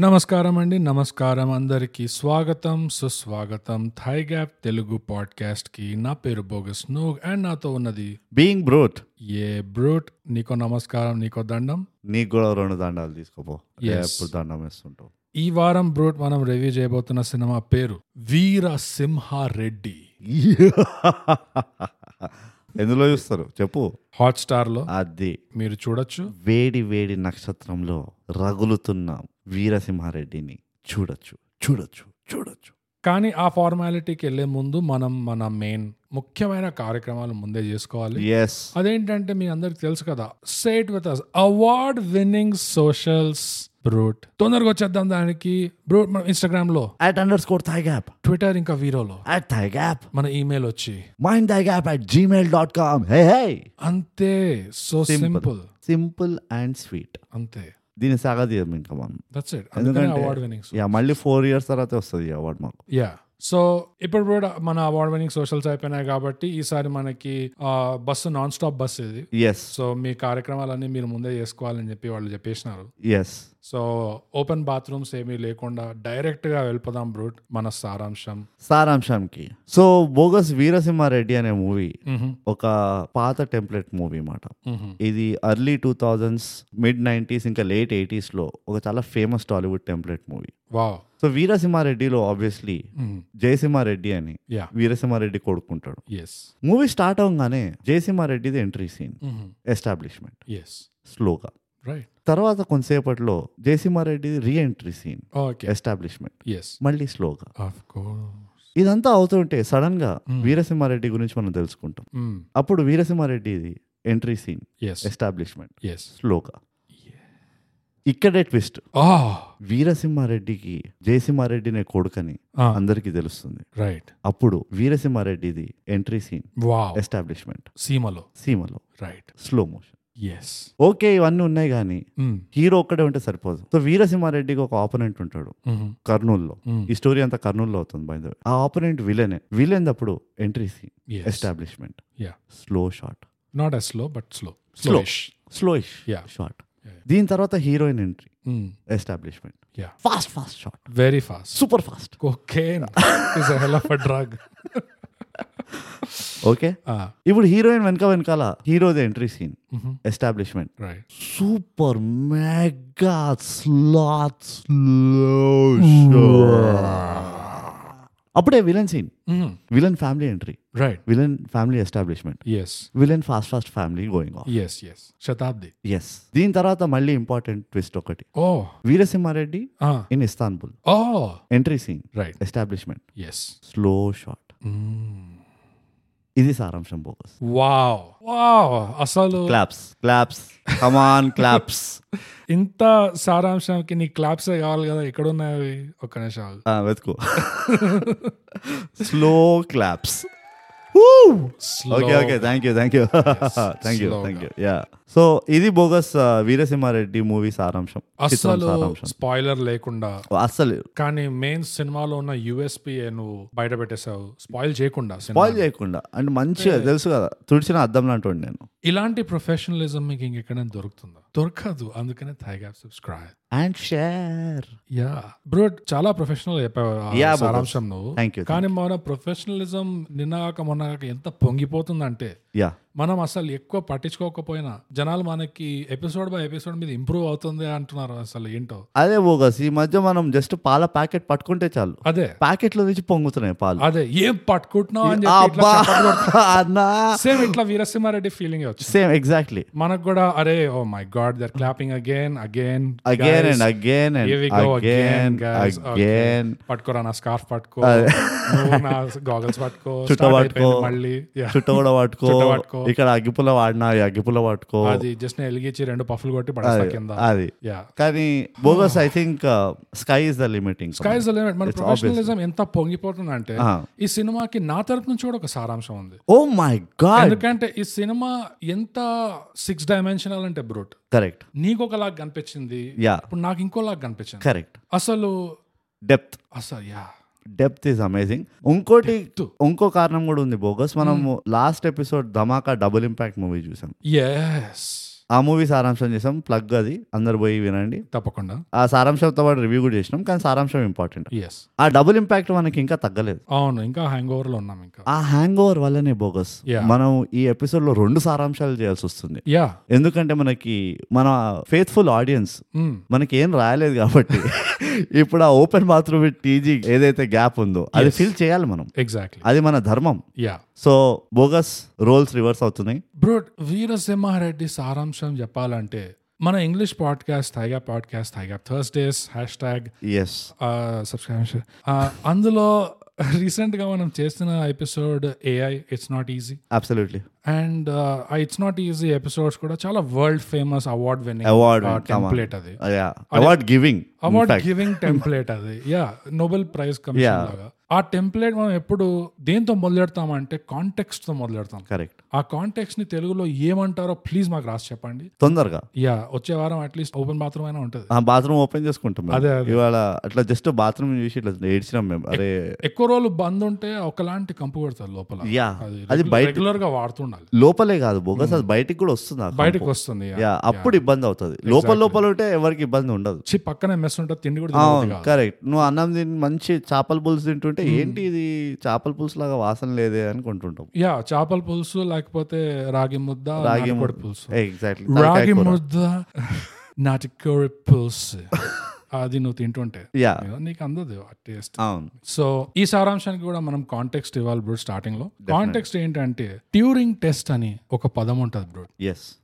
నమస్కారం అండి నమస్కారం అందరికీ. స్వాగతం సుస్వాగతం. థై గ్యాప్ తెలుగు పాడ్కాస్ట్కి నా పేరు బోగస్ నూగ్ అండ్ నాతో ఉన్నది బీయింగ్ బ్రూట్. ఏ బ్రూట్? నీకో నమస్కారం నీకో దండం. నీకు కూడా రెండు దండాలు తీసుకోపో. ఎప్పుడు దండం వేస్తుంటావు? ఈ వారం బ్రూట్ మనం రివ్యూ చేయబోతున్న సినిమా పేరు వీర సింహారెడ్డి ఎందులో చూస్తారు? చెప్పు. హాట్ స్టార్లో అది. మీరు చూడొచ్చు. వేడి వేడి నక్షత్రంలో రగులుతున్న వీరసింహారెడ్డిని చూడొచ్చు చూడొచ్చు చూడొచ్చు. కానీ ఆ ఫార్మాలిటీకి వెళ్ళే ముందు మనం మన మెయిన్ ముఖ్యమైన కార్యక్రమాలు ముందే చేసుకోవాలి. అదేంటంటే మీ అందరికి తెలుసు కదా sat with us award winning socials Brut. తొందరగా వచ్చేద్దాం దానికి. బ్రూట్ మన ఇన్స్టాగ్రామ్లో at underscore thigh gap twitter ఇంకా వీరోలో. అట్ థై గ్యాప్ మన ఈమెయిల్ వచ్చి. Mind thigh gap at Gmail dot com hey hey అంతే so simple simple and sweet అంతే. దీని సాగదీయం ఇంకా మనం. దట్స్ ఇట్ అవార్డ్ యా మళ్ళీ ఫోర్ ఇయర్స్ తర్వాత వస్తుంది అవార్డ్ మాకు. యా సో ఇప్పుడు కూడా మన అవార్డ్ విన్నింగ్ సోషల్స్ అయిపోయినాయి కాబట్టి ఈసారి మనకి బస్సు నాన్ స్టాప్ బస్ ఇది. ఎస్ సో మీ కార్యక్రమాలన్నీ మీరు ముందే చేసుకోవాలని చెప్పి వాళ్ళు చెప్పేసినారు. ఎస్ సో ఓపెన్ బాత్రూమ్స్ ఏమీ లేకుండా డైరెక్ట్గా వెళ్ళిపోదాం బ్రూట్ మన సారాంశం. సారాంశానికి సో బోగస్ వీరసింహారెడ్డి అనే మూవీ ఒక పాత టెంప్లెట్ మూవీ మాట. మ్హూ. ఇది early two thousands mid nineties ఇంకా లేట్ ఎయిటీస్లో ఒక చాలా famous Tollywood template movie. Wow. So వీరసింహారెడ్డిలో obviously. Jayasimha Reddy అని వీరసింహారెడ్డి కొడుకుంటాడు. మూవీ స్టార్ట్ అవగానే జయసింహారెడ్డిది ఎంట్రీ సీన్. ఎస్టాబ్లిష్మెంట్ ఎస్ స్లోగా తర్వాత కొంతసేపట్లో జయసింహారెడ్డిది re entry scene establishment yes మళ్ళీ స్లోగా ఇదంతా అవుతుంటే సడన్గా వీరసింహారెడ్డి గురించి మనం తెలుసుకుంటాం. అప్పుడు వీరసింహారెడ్డిది entry scene yes establishment yes స్లోగా ఇక్కడే ట్విస్ట్ ఆ వీరసింహారెడ్డికి జయసింహారెడ్డినే కొడుకని Ah. అందరికీ తెలుస్తుంది. రైట్ అప్పుడు వీరసింహారెడ్డిది ఎంట్రీ సీన్ ఎస్టాబ్లిష్మెంట్ సీమలో. సీమలో. రైట్ స్లో మోషన్ ఓకే ఇవన్నీ ఉన్నాయి కానీ హీరో ఒక్కడే ఉంటే సరిపోదు. సో వీరసింహారెడ్డికి ఒక ఆపోనెంట్ ఉంటాడు కర్నూల్లో. ఈ స్టోరీ అంతా కర్నూల్లో అవుతుంది బై ఆ ఆపోనెంట్ విలనే విలన్ అప్పుడు entry scene yes establishment. Slow shot not slow but slow. Slowish Yeah. Shot Yeah. దీని తర్వాత heroine entry establishment. Fast fast shot very fast super fast cocaine. Is okay ah. ఇప్పుడు heroine వెనక వెనకాల హీరోది entry scene. Establishment super mega slot అప్పుడే villain scene. Villain family entry right. Villain family establishment yes. Villain fast fast family going yes yes. Shatabdi yes దీని తర్వాత మళ్ళీ important twist ఒకటి. Oh. Veerasimha Reddy in Istanbul oh. Entry scene right. Establishment yes. Slow shot. ఇది సారాంశం bogus wow wow అసలు claps claps come on claps ఇంత సారాంశానికి నీ క్లాప్స్ కావాలి కదా? ఎక్కడ ఉన్నాయి? ఒక్క నిమిషం. వెతుకో. Slow claps Slow. Okay okay thank you thank you thank you thank you yeah so ఇది బోగస్ వీరసింహారెడ్డి మూవీ సారాంశం అసలు స్పాయిలర్ లేకుండా. అస్సలు. కానీ మెయిన్ సినిమాలో ఉన్న యూఎస్పి నువ్వు బయట పెట్టేశావు. స్పాయిల్ చేయకుండా స్పాయిల్ చేయకుండా. అండ్ మంచిగా తెలుసు కదా తుడిచిన అద్దం లాంటి నేను. ఇలాంటి ప్రొఫెషనలిజం మీకు ఇంకెక్కడైనా దొరుకుతుందా? దొరకదు. అందుకనే థైగా subscribe and share. Yeah bro చాలా ప్రొఫెషనల్ చెప్పావు. సారాంశం నువ్వు. కానీ మన ప్రొఫెషనలిజం నిన్నగాక మొన్నగాక ఎంత పొంగిపోతుందంటే యా మనం అసలు ఎక్కువ పట్టించుకోకపోయినా జనాలు మనకి ఎపిసోడ్ బై ఎపిసోడ్ మీద ఇంప్రూవ్ అవుతుంది అంటున్నారు అసలు ఏంటో. అదే బోగస్ ఈ మధ్య మనం జస్ట్ పాల ప్యాకెట్ పట్టుకుంటే చాలు. అదే. ప్యాకెట్లో నుంచి పొంగుతున్నాయి పాలు. అదే ఏం పట్టుకుంటున్నావు అని చెప్పి సేమ్ ఇట్లా వీరసింహారెడ్డి ఫీలింగ్ వచ్చింది. సేమ్ ఎగ్జాక్ట్లీ మనకు కూడా అరే ఓ my god there clapping again again again and again again. Again పట్టుకోరా నా స్కార్ఫ్ పట్టుకో. నా గాగల్స్ పట్టుకో. చుట్ట పట్టుకో. మళ్ళీ. చుట్ట కూడా పట్టుకో. పట్టుకో. ఇక్కడ అగ్గిపుల్ల వాడినా అగ్గిపుల్ల పట్టుకో. అది జస్ట్ ఎలిగించి రెండు పఫ్లు కొట్టి పడేస్తా కింద. అది. యా కానీ bogus I think sky is the limiting sky is the limit మన ప్రొఫెషనలిజం ఎంత పొంగిపోతుందంటే. ఈ సినిమాకి నా తరపు నుంచి కూడా ఒక సారాంశం ఉంది. ఓ మై గాడ్ ఎందుకంటే ఈ సినిమా ఎంత సిక్స్ డైమెన్షనల్ అంటే బ్రూట్ కరెక్ట్ నీకు ఒకలాగా కనిపించింది ఇప్పుడు నాకు ఇంకోలాగా కనిపించింది. కరెక్ట్ అసలు డెప్త్ అసలు యా డెప్త్ ఈజ్ అమేజింగ్ ఇంకోటి. ఇంకో కారణం కూడా ఉంది బోగస్. మనం last episode Dhamaka double impact movie చూసాం. ఎస్ ఆ మూవీ సారాంశం చేసాం ప్లగ్ అది అందరు పోయి వినండి. తప్పకుండా. ఆ సారాంశంతో పాటు రివ్యూ కూడా చేసినాం కానీ సారాంశం ఇంపార్టెంట్ ఎస్ ఆ డబుల్ ఇంపాక్ట్ మనకి ఇంకా తగ్గలేదు. అవును ఇంకా హ్యాంగ్ ఓవర్లో ఉన్నాం ఇంకా. ఆ హ్యాంగ్ ఓవర్ వల్లనే బోగస్. మనం ఈ ఎపిసోడ్లో రెండు సారాంశాలు చేయాల్సి వస్తుంది. యా ఎందుకంటే మనకి మన ఫేత్ఫుల్ ఆడియన్స్ మనకి ఏం రాయలేదు కాబట్టి ఇప్పుడు ఆ ఓపెన్ బాత్రూమ్ టీజీ ఏదైతే గ్యాప్ ఉందో అది ఫిల్ చేయాలి మనం. ఎగ్జాక్ట్లీ అది మన ధర్మం. Yeah so bogus roles reverse అవుతున్నాయి. బ్రో వీరసింహారెడ్డి సారాంశం చెప్పాలంటే మన ఇంగ్లీష్ పాడ్కాస్ట్ థైగా పాడ్కాస్ట్ థైగా థర్స్డేస్ హ్యాష్ ట్యాగ్ అందులో రీసెంట్గా మనం చేస్తున్న episode AI it's not easy absolutely and it's not easy episodes కూడా చాలా world famous award winning award template అది. Award giving award giving template అది. యా నోబెల్ ప్రైజ్ కమిషన్ లాగా. ఆ టెంప్లెట్ మనం ఎప్పుడు దేంతో మొదలెడతామంటే కాంటెక్స్ట్తో మొదలెడతాం. కరెక్ట్ ఆ కాంటెక్స్ట్ని తెలుగులో ఏమంటారో ప్లీజ్ మాకు రాసి చెప్పండి. తొందరగా. యా వచ్చే వారం అట్లీస్ట్ ఓపెన్ బాత్రూమ్ అయినా ఉంటది. ఆ బాత్రూమ్ ఓపెన్ చేసుకుంటాం. అదే, అదే. ఇవాళ అట్లా జస్ట్ బాత్రూమ్ చూసి ఇట్లా ఏడ్చినాం మేము. అరే. ఎక్కువ రోజులు బంద్ ఉంటే ఒకలాంటి కంపు కొడతారు లోపల. యా అది బయట రెగ్యులర్గా వాడుతుండాలి. లోపలే కాదు బోగస్ అది బయటికి కూడా వస్తుంది బయటకు. వస్తుంది యా అప్పుడు ఇబ్బంది అవుతుంది. లోపల లోపల ఉంటే ఎవరికి ఇబ్బంది ఉండదు. చి పక్కనే మెస్ ఉంటుంది తిండి కూడా. కరెక్ట్ నువ్వు అన్నం తిని మంచి చేపల పులుసు తింటుంటే ఏంటి ఇది చేపల పులుసు లాగా వాసన లేదే అని కొంటుంటాం. యా చేపల పులుసు లేకపోతే రాగి ముద్ద రాగి పులుసు. ఎగ్జాక్ట్లీ రాగి ముద్ద నాటుకోడి పులుసు. అది నువ్వు తింటుంటే. నీకు అందదు ఆ టేస్ట్ సో ఈ సారాంశానికి కూడా మనం కాంటెక్స్ట్ ఇవ్వాలి బ్రో స్టార్టింగ్లో. కాంటెక్స్ట్ ఏంటంటే ట్యూరింగ్ టెస్ట్ అని ఒక పదం ఉంటుంది బ్రో.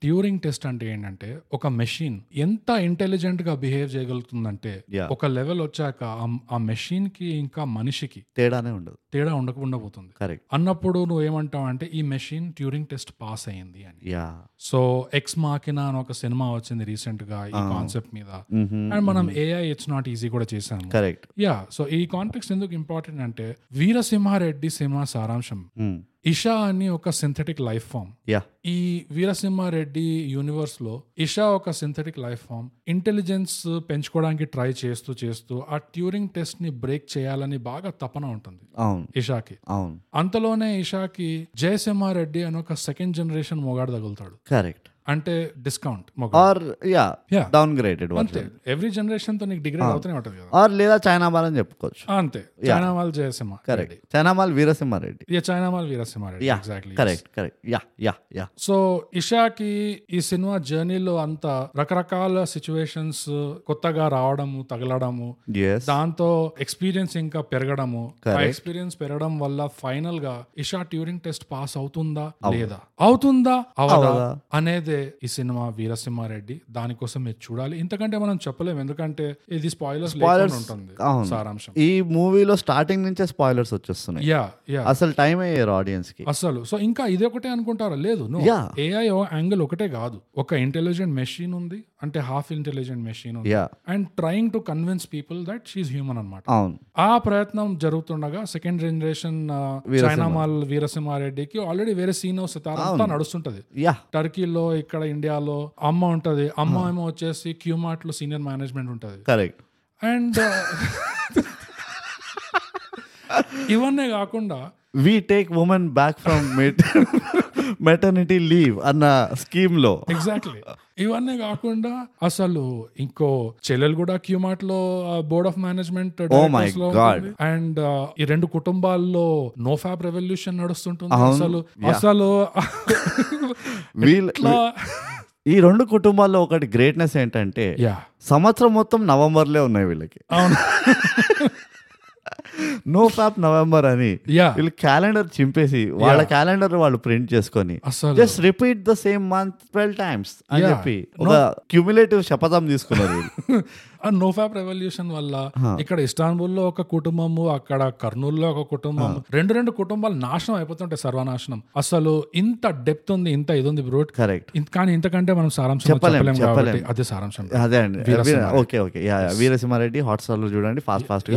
ట్యూరింగ్ టెస్ట్ అంటే ఏంటంటే ఒక మెషిన్ ఎంత ఇంటెలిజెంట్గా బిహేవ్ చేయగలుగుతుందంటే. ఒక లెవెల్ వచ్చాక ఆ మెషిన్కి ఇంకా మనిషికి తేడానే ఉండదు. తేడా ఉండకుండా పోతుంది. కరెక్ట్ అన్నప్పుడు నువ్వు ఏమంటావు అంటే ఈ మెషిన్ ట్యూరింగ్ టెస్ట్ పాస్ అయ్యింది అని. యా సో ఎక్స్ మాకినా అని ఒక సినిమా వచ్చింది రీసెంట్గా ఈ కాన్సెప్ట్ మీద. అండ్ మనం ఏఐ ఇట్స్ నాట్ ఈజీ కూడా చేసాము కరెక్ట్ యా సో ఈ కాంటెక్స్ట్ ఎందుకు ఇంపార్టెంట్ అంటే వీరసింహారెడ్డి సినిమా సారాంశం. ఇషా అని ఒక సింథటిక్ లైఫ్ ఫామ్ యా ఈ వీరసింహారెడ్డి యూనివర్స్లో ఇషా ఒక సింథటిక్ లైఫ్ ఫామ్ ఇంటెలిజెన్స్ పెంచుకోవడానికి ట్రై చేస్తూ చేస్తూ ఆ ట్యూరింగ్ టెస్ట్ని బ్రేక్ చేయాలని బాగా తపన ఉంటుంది అవును. ఇషాకి. అవును. అంతలోనే ఇషాకి జయసింహారెడ్డి అని ఒక సెకండ్ జనరేషన్ మొగాడు తగులుతాడు. కరెక్ట్ అంటే discount or yeah. Downgraded అంతే. ఎవ్రీ జనరేషన్తో నీకు డిగ్రీ అవుతూనే ఉంటుంది కదా. ఆర్ లేదా చైనా మాల్ అని చెప్పుకోవచ్చు అంతే. చైనా వాళ్ళు Jayasimha correct China mall Veerasimha Reddy. ఇక చైనా వాళ్ళు Veerasimha Reddy. Yeah. Exactly correct correct yeah yeah yeah. So ఇషాకి ఈ సినిమా జర్నీలో అంతా రకరకాల సిచ్యువేషన్స్ కొత్తగా రావడము తగలడము దాంతో ఎక్స్పీరియన్స్ ఇంకా పెరగడము. ఎక్స్పీరియన్స్ పెరగడం వల్ల ఫైనల్గా ఇషా ట్యూరింగ్ టెస్ట్ పాస్ అవుతుందా? లేదా? అవుతుందా? అవదా? అవదా? అనేదే ఈ సినిమా వీరసింహారెడ్డి. దానికోసం మీరు చూడాలి. ఇంతకంటే మనం చెప్పలేము ఎందుకంటే ఇది స్పాయిలర్స్ Spoilers, ఉంటుంది. సారాంశం. ఈ మూవీలో స్టార్టింగ్ నుంచే స్పాయిలర్స్ వచ్చేస్తున్నాయి. Yeah yeah. అసలు టైం అయ్యారు ఆడియన్స్కి. అసలు. సో ఇంకా ఇది ఒకటే అనుకుంటారా? లేదు. ఏఐ యాంగిల్ ఒకటే కాదు. ఒక ఇంటెలిజెంట్ మెషిన్ ఉంది. అంటే half intelligent machine and trying to convince people that she's human అన్నమాట. అవును. ఆ ప్రయత్నం జరుగుతుండగా సెకండ్ జనరేషన్ చైనా మాల్ వీరసింహారెడ్డికి ఆల్రెడీ వేరే సీన్ సితారా అంతా నడుస్తుంటది. టర్కీలో ఇక్కడ ఇండియాలో అమ్మ ఉంటది. అమ్మ ఏమో వచ్చేసి క్యూమార్ట్లో సీనియర్ మేనేజ్మెంట్ ఉంటది. కరెక్ట్ అండ్ ఇవన్నీ కాకుండా we take women back from maternity leave అన్న స్కీమ్లో ఎగ్జాక్ట్లీ ఇవన్నీ కాకుండా అసలు ఇంకో చెల్లెలు కూడా క్యూమార్ట్లో board of management Oh. And ఈ రెండు కుటుంబాల్లో నో ఫ్యాబ్ రెవల్యూషన్ నడుస్తుంటుంది. అసలు. అసలు ఈ రెండు కుటుంబాల్లో ఒకటి గ్రేట్నెస్ ఏంటంటే యా సంవత్సరం మొత్తం నవంబర్లే ఉన్నాయి వీళ్ళకి. అవును. నో ఫ్యాప్ నవంబర్ అని. వీళ్ళు క్యాలెండర్ చింపేసి వాళ్ళ క్యాలెండర్ వాళ్ళు ప్రింట్ చేసుకొని just repeat the same month twelve times అని. చెప్పి ఒక క్యూములేటివ్ శపథం తీసుకున్నారు ఆ నో ఫ్యాబ్ రెవల్యూషన్ వల్ల ఇక్కడ ఇస్తాన్బుల్లో ఒక కుటుంబము అక్కడ కర్నూలు లో ఒక కుటుంబం రెండు రెండు కుటుంబాలు నాశనం అయిపోతుంటాయి సర్వనాశనం. అసలు ఇంత డెప్త్ ఉంది ఇంత ఇది ఉంది బ్రోట్ కరెక్ట్ కానీ ఇంతకంటే మనం సారాంశం చెప్పలేం, కాబట్టి. అదే సారాంశం. అదే అండి. Okay okay. వీరసింహారెడ్డి హాట్స్టార్లో చూడండి ఫాస్ట్ ఫాస్ట్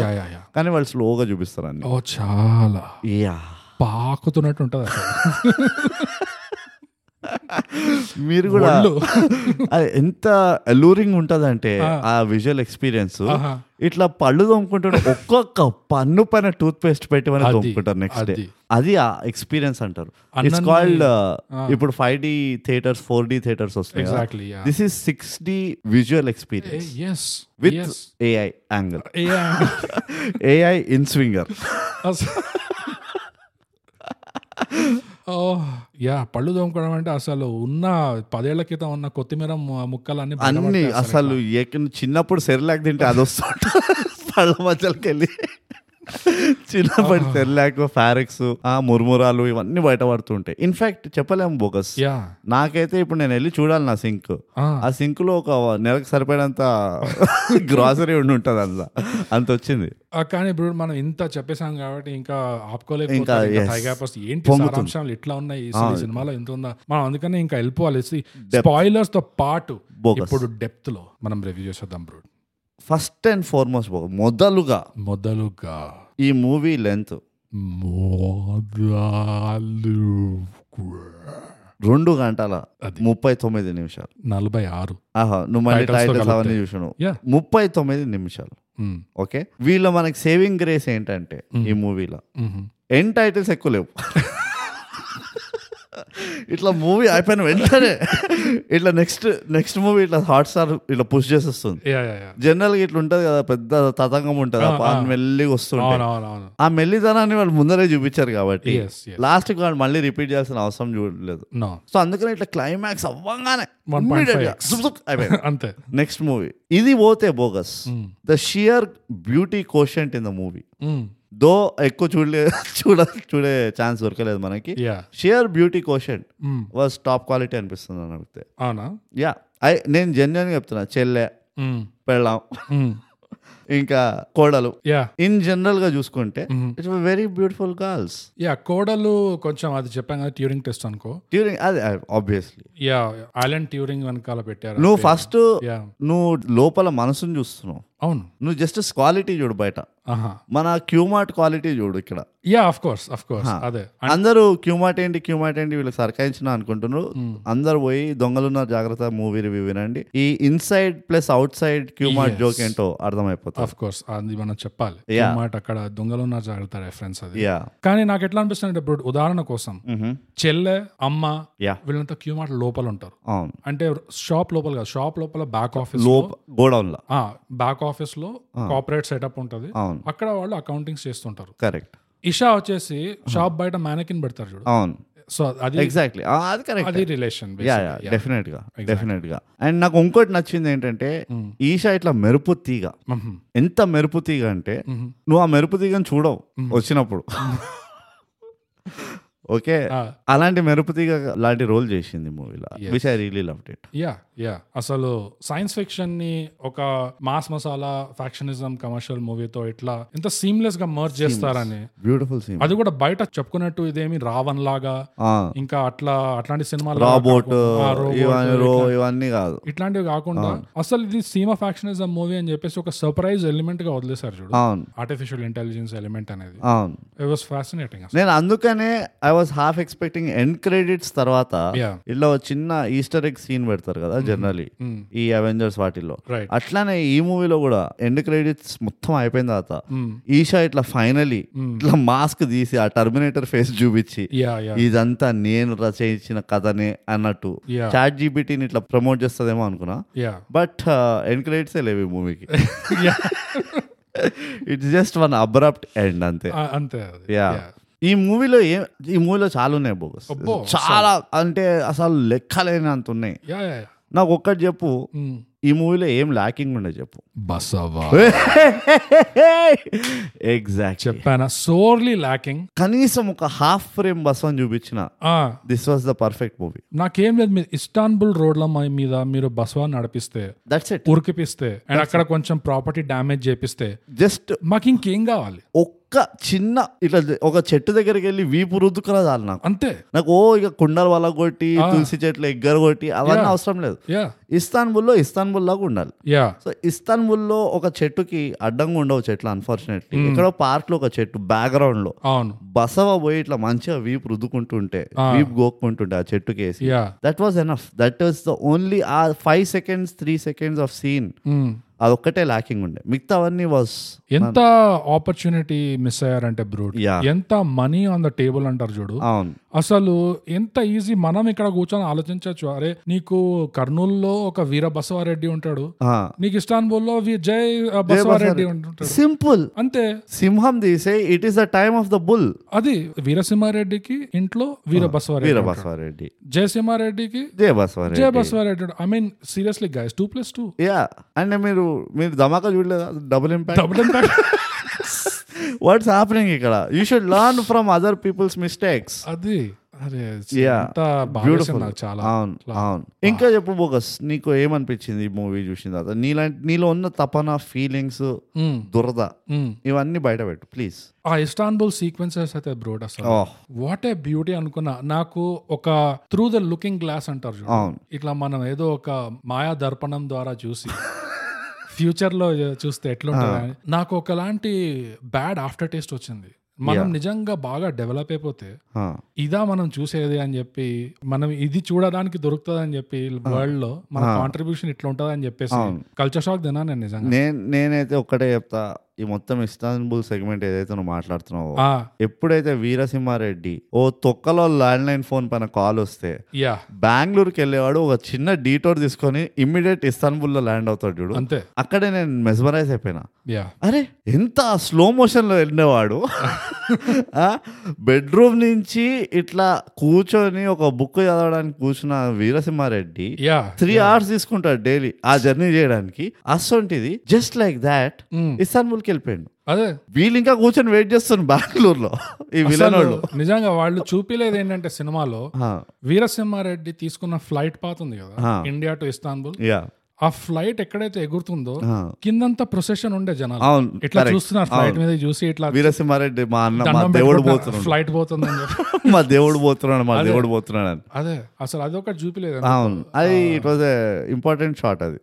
కానీ వాళ్ళు స్లోగా చూపిస్తారు అన్ని ఓ చాలా. యా. పాకుతున్నట్టు ఉంటది మీరు కూడా ఎంత అలూరింగ్ ఉంటదంటే ఆ. Visual experience. ఇట్లా పళ్ళు తోముకుంటాడు ఒక్కొక్క పన్ను పైన టూత్ పేస్ట్ పెట్టి మనం తోముకుంటారు నెక్స్ట్ డే అది. ఆ ఎక్స్పీరియన్స్ అంటారు. ఇట్స్ కాల్డ్ ఇప్పుడు five D theatres four D theatres వస్తాయి this is six D visual experience with AI angle. AI in swinger yeah పళ్ళు తోముకోవడం అంటే అసలు ఉన్న పదేళ్ళ క్రితం ఉన్న కొత్తిమీర ముక్కలన్నీ అన్ని అసలు ఏక- చిన్నప్పుడు సెర్లాక్ తింటే అది వస్తుంట పళ్ళ మధ్యలోకి వెళ్ళి. చిన్నప్పటి సెర్లాక్ ఫారెక్స్ ఆ మురుమురాలు ఇవన్నీ బయట పడుతుంటాయి. ఇన్ఫాక్ట్ చెప్పలేము బోగస్. నాకైతే ఇప్పుడు నేను వెళ్ళి చూడాలి నా సింక్. ఆ, సింక్లో ఒక నెలకు సరిపడేంత గ్రాసరీ ఉండి ఉంటుంది అందులో. అంత వచ్చింది. కానీ ఇప్పుడు మనం ఇంత చెప్పేసాం కాబట్టి ఇంకా ఇంకా, ఆపుకోలేకపోతే ఏంటి. సారాంశాలు ఇట్లా ఉన్నాయి? ఈ సినిమాలో ఎంత ఉందా? మనం అందుకనే ఇంకా వెళ్ళిపోవాలి. స్పాయిలర్స్తో పాటు. ఇప్పుడు డెప్త్లో మనం రివ్యూ చేసేద్దాం బ్రో. ఫస్ట్ అండ్ ఫార్మోస్ట్ మొదలుగా మొదలుగా ఈ మూవీ లెంత్ రెండు గంటల. ముప్పై తొమ్మిది నిమిషాలు నలభై ఆరు ఆహా నువ్వు మళ్ళీ టైటిల్స్ అవన్నీ. చూసాను. ముప్పై తొమ్మిది నిమిషాలు మ్మ్. ఓకే వీళ్ళ మనకి సేవింగ్ గ్రేస్ ఏంటంటే ఈ మూవీలో. ఎన్ టైటిల్స్ ఎక్కువ లేవు ఇట్లా మూవీ అయిపోయిన వెంటనే ఇట్లా నెక్స్ట్ నెక్స్ట్ మూవీ ఇట్లా హాట్ స్టార్ ఇట్లా పుష్ చేసేస్తుంది. జనరల్గా ఇట్లా ఉంటది కదా పెద్ద తతంగం ఉంటది ఆ మెల్లిగా వస్తుంటే. అవును అవును అవును. ఆ మెల్లిదనాన్ని వాళ్ళు ముందరే చూపించారు కాబట్టి. లాస్ట్కి వాళ్ళు మళ్ళీ రిపీట్ చేయాల్సిన అవసరం చూడలేదు సో అందుకని ఇట్లా క్లైమాక్స్ అవ్వంగానే 1.5x. అయిపోయింది. అంతే. నెక్స్ట్ మూవీ ఇది పోతే bogus. The sheer beauty quotient in the movie. Though ఎక్కువ చూడలే చూడ చూడే ఛాన్స్ దొరకలేదు మనకి. Yeah sheer beauty hmm. Was top quality అనిపిస్తుంది అని అడిగితే. అవునా? యా ఐ నేను జెన్యున్ చెప్తున్నా చెల్లె మ్మ్. పెళ్ళాం మ్మ్. ఇంకా కోడలు. యా ఇన్ జనరల్గా చూసుకుంటే. It's very beautiful girls yeah కోడలు కొంచెం అది చెప్పాం కదా ట్యూరింగ్ టెస్ట్ అనుకో. డ్యూరింగ్ అదే ఆబ్వియస్లీ యా ఐలాండ్ ట్యూరింగ్ వెనకాల పెట్టారు నువ్వు ఫస్ట్ నువ్వు లోపల మనసుని చూస్తున్నావు. అవును. నువ్వు జస్ట్ క్వాలిటీ చూడు బయట. మన క్యూమార్ట్ క్వాలిటీ చూడు ఇక్కడ. Yeah of course of course అదే. అందరూ క్యూమార్ట్ ఏంటి క్యూమార్ట్ ఏంటి వీళ్ళకి సరకాయించిన అనుకుంటున్నారు. అందరు పోయి దొంగలున్న జాగ్రత్త మూవీ రివ్యూ వినండి. ఈ inside plus outside Qmart. Joke ఏంటో అర్థమైపోతుంది. ఆఫ్ కోర్స్ అది మనం చెప్పాలి. మాట అక్కడ దొంగలు ఉన్న జాగ్రత్త రెఫరెన్స్ అది. యా కానీ నాకు ఎట్లా అనిపిస్తుంది అంటే ఇప్పుడు ఉదాహరణ కోసం. చెల్లె అమ్మ వీళ్ళంతా క్యూ మాట లోపల ఉంటారు. అవును. అంటే షాప్ లోపల కాదు షాప్ లోపల బ్యాక్ ఆఫీస్ గోడౌన్ బ్యాక్ ఆఫీస్లో కార్పొరేట్ సెటప్ ఉంటది. అక్కడ వాళ్ళు అకౌంటింగ్స్ చేస్తుంటారు. కరెక్ట్ ఇషా వచ్చేసి షాప్ బయట మేనకిన్ పెడతారు చూడు. అవును. సో అది ఎగ్జాక్ట్లీ అది కరెక్ట్ అది రిలేషన్ యా యా డెఫినెట్గా డెఫినెట్గా అండ్ నాకు ఇంకోటి నచ్చింది ఏంటంటే ఈషా ఇట్లా మెరుపు తీగ. ఎంత మెరుపు తీగ అంటే నువ్వు ఆ మెరుపు తీగని చూడవు వచ్చినప్పుడు. ఓకే. అలాంటి మెరుపు తీగ లాంటి రోల్ చేసింది మూవీలో. Which I really love it. Yeah yeah. అసలు సైన్స్ ఫిక్షన్ని ఒక మాస్ మసాలా ఫ్యాక్షనిజం కమర్షియల్ మూవీతో ఇట్లా ఎంత సీమ్లెస్గా మర్జ్ చేస్తారని. బ్యూటిఫుల్ సీన్ అది కూడా బయట చెప్పుకున్నట్టు ఇదేమి రావన్ లాగా ఇంకా అట్లా అట్లాంటి సినిమాలు రాబోట్ ఇవన్నీ కాదు. ఇట్లాంటివి కాకుండా అసలు ఇది సీమ్ ఆఫ్ ఫ్యాక్షనిజం మూవీ అని చెప్పేసి ఒక సర్ప్రైజ్ ఎలిమెంట్గా వదిలేశారు చూడు. ఆర్టిఫిషియల్ ఇంటెలిజెన్స్ ఎలిమెంట్ అనేది. అవును. ఇట్ వాస్ ఫ్యాసినేటింగ్ నేను అందుకనే I was half expecting end credits తర్వాత. ఇలా చిన్న ఈస్టర్ ఎగ్ సీన్ పెడతారు కదా జనరలీ ఈ అవెంజర్స్ వాటిల్లో. అట్లానే ఈ మూవీలో కూడా ఎండ్ క్రెడిట్స్ మొత్తం అయిపోయిన తర్వాత ఈషా ఇట్లా ఫైనలీ ఇట్లా మాస్క్ తీసి ఆ టర్మినేటర్ ఫేస్ చూపించి ఇదంతా నేను రచయించిన కథనే అన్నట్టు. చాట్ జీబీటీని ఇట్లా ప్రమోట్ చేస్తుందేమో అనుకున్నా. బట్ ఎండ్ క్రెడిట్స్ లేవు ఈ మూవీకి. It's just one abrupt end అంతే. అంతే యా ఈ మూవీలో ఏ ఈ మూవీలో చాలా ఉన్నాయి బోగస్ చాలా అంటే అసలు లెక్కలేనంత ఉన్నాయి. నాకు ఒక్కటి చెప్పు ఈ మూవీలో ఏం ల్యాకింగ్ ఉండే చెప్పు. బసవా. ఎగ్జాక్ట్ చెప్పానా? సోర్లీ లాకింగ్ కనీసం ఒక హాఫ్ ఫ్రేమ్ బస్ అని చూపించిన this was the perfect movie నాకేం లేదు మీరు ఇస్తాన్బుల్ రోడ్ల మ- మీద మీరు బసవా నడిపిస్తే దట్స్ ఇట్ ఉరికిపిస్తే అండ్ అక్కడ కొంచెం ప్రాపర్టీ డ్యామేజ్ చేపిస్తే జస్ట్ మాకు ఇంకేం కావాలి? ఒక్క ఒక్క చిన్న ఇట్లా ఒక చెట్టు దగ్గరికి వెళ్ళి వీపు రుద్దుకురా చాలు నాకు. అంతే. నాకు ఓ ఇక కుండల వల్ల కొట్టి తులసి చెట్లు ఎగ్గర కొట్టి అవన్నీ. అవసరం లేదు. ఇస్తాన్బుల్లో ఇస్తాన్బుల్ లాగా ఉండాలి. సో ఇస్తాన్బుల్లో ఒక చెట్టుకి అడ్డంగా ఉండవు చెట్లు అన్ఫార్చునేట్లీ ఎక్కడో పార్క్లో ఒక చెట్టు బ్యాక్గ్రౌండ్లో. బసవ పోయి ఇట్లా మంచిగా వీపు రుద్దుకుంటుంటే వీపు గోక్కుంటుంటే ఆ చెట్టుకి వేసి that was enough that was the only ఆ five seconds three seconds of scene అదొక్కటే లాకింగ్ ఉండే. మిగతావన్నీ వాజ్ ఎంత ఆపర్చునిటీ మిస్ అయ్యారంటే బ్రూడ్. ఎంత మనీ ఆన్ ద టేబుల్ అంటారు చూడు. అసలు ఎంత ఈజీ మనం ఇక్కడ కూర్చొని ఆలోచించవచ్చు అరే నీకు కర్నూలులో ఒక వీర బసవారెడ్డి ఉంటాడు నీకు ఇస్తాన్బుల్లో వి- జై బసవారెడ్డి ఉంటాడు. సింపుల్ అంతే. సింహం తీసే it is the time of the bull అది వీరసింహారెడ్డికి ఇంట్లో Veera Basavareddy Veera. Basavareddy జయసింహారెడ్డికి Jaya Jaya Basavareddy Basavareddy I mean seriously guys two plus two yeah అంటే మీరు మీరు ధమాకా చూడలేదా? Double impact double impact what's happening ఇక్కడ? You should learn from other people's mistakes అది. Beautiful చాలా. అవును అవును. ఇంకా చెప్పు బోగస్ నీకు ఏమనిపించింది ఈ మూవీ చూసిన తర్వాత? నీలాంటి నీలో ఉన్న తపన ఫీలింగ్స్. దురద. ఇవన్నీ బయట పెట్టు ప్లీజ్ ఆ ఇస్తాన్బుల్ సీక్వెన్సెస్ అయితే బ్రోడ్ అసలు. వాట్ ఏ బ్యూటీ అనుకున్నా. నాకు ఒక త్రూ ద లుకింగ్ గ్లాస్ అంటారు. ఇట్లా మనం ఏదో ఒక మాయా దర్పణం ద్వారా చూసి. ఫ్యూచర్లో చూస్తే ఎట్లుంటుంది అని. నాకు ఒకలాంటి బ్యాడ్ ఆఫ్టర్ టేస్ట్ వచ్చింది. మనం నిజంగా బాగా డెవలప్ అయిపోతే ఇదా మనం చూసేది అని చెప్పి మనం ఇది చూడడానికి దొరుకుతుంది అని చెప్పి వరల్డ్లో మన కాంట్రిబ్యూషన్ ఇట్లా ఉంటది అని చెప్పేసి కల్చర్ షాక్ తినా నేను నిజంగా. నేను నేనైతే ఒక్కటే చెప్తా. ఈ మొత్తం ఇస్తాన్బుల్ సెగ్మెంట్ ఏదైతే నువ్వు మాట్లాడుతున్నావో ఎప్పుడైతే వీరసింహారెడ్డి ఓ తొక్కలో ల్యాండ్ లైన్ ఫోన్ పైన కాల్ వస్తే యా. బెంగళూరుకి వెళ్ళేవాడు ఒక చిన్న డీటోర్ తీసుకొని ఇమ్మీడియట్ ఇస్తాన్బుల్లో ల్యాండ్ అవుతాడు చూడు. అంతే. అక్కడే నేను మెస్మరైజ్ అయిపోయినా. యా. అరే ఎంత స్లో మోషన్లో వెళ్ళినవాడు బెడ్రూమ్ నుంచి ఇట్లా కూర్చొని ఒక బుక్ చదవడానికి కూర్చున్న వీరసింహారెడ్డి త్రీ అవర్స్ తీసుకుంటాడు డైలీ ఆ జర్నీ చేయడానికి. అసొంటిది జస్ట్ లైక్ దాట్ ఇస్తాన్బుల్కి వెళ్ళిపోయాడు అదే. వీళ్ళు ఇంకా కూర్చొని వెయిట్ చేస్తున్నారు బెంగళూరులో ఈ విలన్ వాళ్ళు అసలు నిజంగా వాళ్ళు చూపిలేదు ఏంటంటే సినిమాలో వీరసింహారెడ్డి తీసుకున్న ఫ్లైట్ పాత్ ఉంది కదా ఇండియా టు ఇస్తాన్బుల్ ఆ ఫ్లైట్ ఎక్కడైతే ఎగురుతుందో కిందంతా ప్రొసెషన్ ఉండే జనాలు. ఇట్లా. చూస్తున్నారు ఫ్లైట్ మీద? చూసి ఇట్లా వీరసింహారెడ్డి మా అన్న మా దేవుడు. పోతున్నాడు. ఫ్లైట్ చెప్పి. మా దేవుడు పోతున్నాడు మా దేవుడు పోతున్నాడు అని. అదే. అసలు అది ఒకటి చూపిలేదు అవును. అది ఇట్ వాజ్ ఇంపార్టెంట్ షాట్ అది.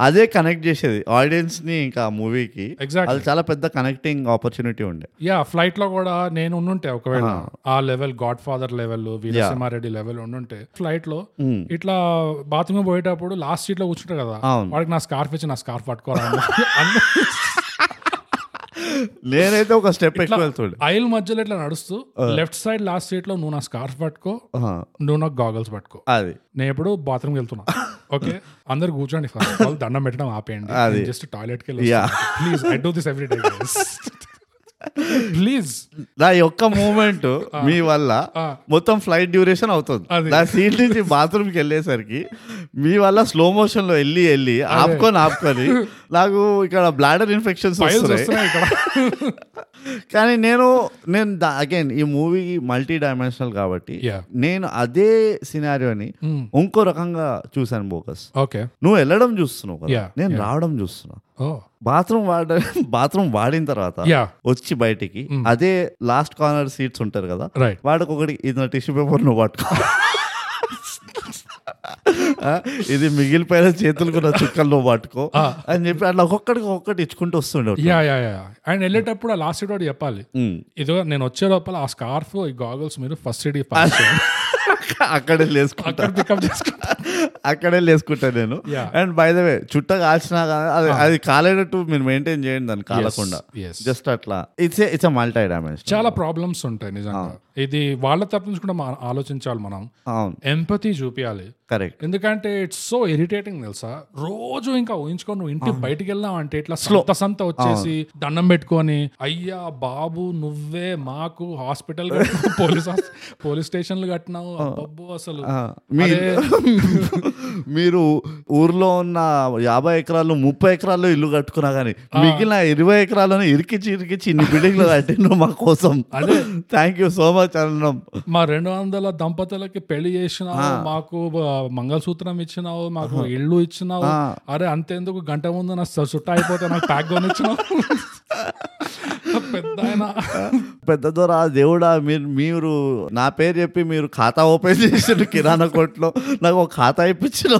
అదే కనెక్ట్ చేసేది. ఆడియన్స్ని ఇంకా మూవీకి ఎగ్జాక్ట్ అది చాలా పెద్ద కనెక్టింగ్ ఆపర్చునిటీ ఉండే. యా ఫ్లైట్లో కూడా నేను ఉండుంటే ఒకవేళ ఆ. Level godfather level Veerasimhareddy level ఉండుంటే ఫ్లైట్లో ఇట్లా బాత్రూమ్ పోయేటప్పుడు లాస్ట్ సీట్లో కూర్చుంటారు కదా. వాడికి నా స్కార్ఫ్ ఇచ్చి నా స్కార్ఫ్ పట్టుకోరా నేనైతే ఒక స్టెప్ ఎక్కువ వెళ్తుండే. ఐల్ మధ్యలో ఇట్లా నడుస్తూ లెఫ్ట్ సైడ్ లాస్ట్ సీట్లో నువ్వు నా స్కార్ఫ్ పట్టుకో. నువ్వు నాకు గాగల్స్ పట్టుకో. అది. నేను ఎప్పుడు బాత్రూమ్ వెళ్తున్నా. ఓకే అందరు కూర్చోండి ఫస్ట్ ఆల్ దండం పెట్టడం ఆపేయండి. జస్ట్ టాయిలెట్కి Yeah. Please I do this every day please నా యొక్క మూమెంట్ మీ వల్ల మొత్తం ఫ్లైట్ డ్యూరేషన్ అవుతుంది. నా సీట్ నుంచి బాత్రూమ్కి వెళ్ళేసరికి మీ వల్ల స్లో మోషన్లో వెళ్ళి వెళ్ళి ఆపుకొని ఆపుకొని నాకు ఇక్కడ బ్లాడర్ ఇన్ఫెక్షన్స్ వస్తున్నాయి. కానీ నేను నేను అగైన్ ఈ మూవీ మల్టీ డైమెన్షనల్ కాబట్టి. నేను అదే సినారియోని Hmm. ఇంకో రకంగా చూశాను బోకస్ ఓకే నువ్వు వెళ్ళడం చూస్తున్నావు కదా? నేను రావడం చూస్తున్నా ఓ బాత్రూమ్ వాడ బాత్రూమ్ వాడిన తర్వాత వచ్చి బయటికి అదే లాస్ట్ కార్నర్ సీట్స్ ఉంటారు కదా? వాడికి ఒకటి ఇది టిష్యూ పేపర్ నువ్వు పట్టుకో. ఇది మిగిలిపోయిన చేతులకు నా చుక్కలు నువ్వు పట్టుకో అని చెప్పి అట్లా ఒక్కొక్కడికి ఒక్కటి ఇచ్చుకుంటూ వస్తుండే యా యా యా. అండ్ వెళ్ళేటప్పుడు ఆ లాస్ట్ సీట్ వాడు చెప్పాలి. ఇదిగో నేను వచ్చే లోపల ఆ స్కార్ఫ్ ఈ గాగల్స్ మీరు ఫస్ట్ చేయండి. అక్కడే లేసుకుంటా. అక్కడ లేసుకుంటా నేను. అండ్ బై ద వే చుట్ట కాల్చినా అది అది కాలేటట్టు మీరు మెయింటైన్ చేయండి దాన్ని కాలకుండా. జస్ట్ అట్లా. ఇట్స్ ఇట్స్ మల్టీ డామేజ్ చాలా ప్రాబ్లమ్స్ ఉంటాయి నిజంగా. ఇది వాళ్ళ కూడా మనం ఆలోచించాలి మనం. ఎంపతి చూపించాలి కరెక్ట్. ఎందుకంటే ఇట్స్ సో ఇరిటేటింగ్ తెలుసా? రోజు ఇంకా ఊహించుకో నువ్వు ఇంటికి బయటికి వెళ్ళావు అంటే ఇట్లా సంత సంత వచ్చేసి దండం పెట్టుకొని అయ్యా బాబు నువ్వే మాకు హాస్పిటల్ పోలీస్ పోలీస్ స్టేషన్లు కట్టినావు. అబ్బబ్బో అసలు. మీరు ఊర్లో ఉన్న యాభై ఎకరాలు ముప్పై ఎకరాల్లో ఇల్లు కట్టుకున్నా కానీ మిగిలిన ఇరవై ఎకరాలను ఇరికిచ్చి ఇరికిచ్చి ఇన్ని బిల్డింగ్లు కట్టిండ్రు మా కోసం. అదే. థ్యాంక్ యూ సో మచ్ అన్నం. మా రెండు వందల దంపతులకి పెళ్ళి చేసినావు మాకు మంగళసూత్రం ఇచ్చినావు మాకు ఇల్లు ఇచ్చినావు. అరే అంతేందుకు? గంట ముందు నా చుట్ట అయిపోతే నాకు ప్యాక్ కొని ఇచ్చినావు పెద్ద దొర దేవుడా మీరు మీరు నా పేరు చెప్పి మీరు ఖాతా ఓపెన్ చేసిన కిరాణా కొట్లో. నాకు ఒక ఖాతా ఇప్పించిన.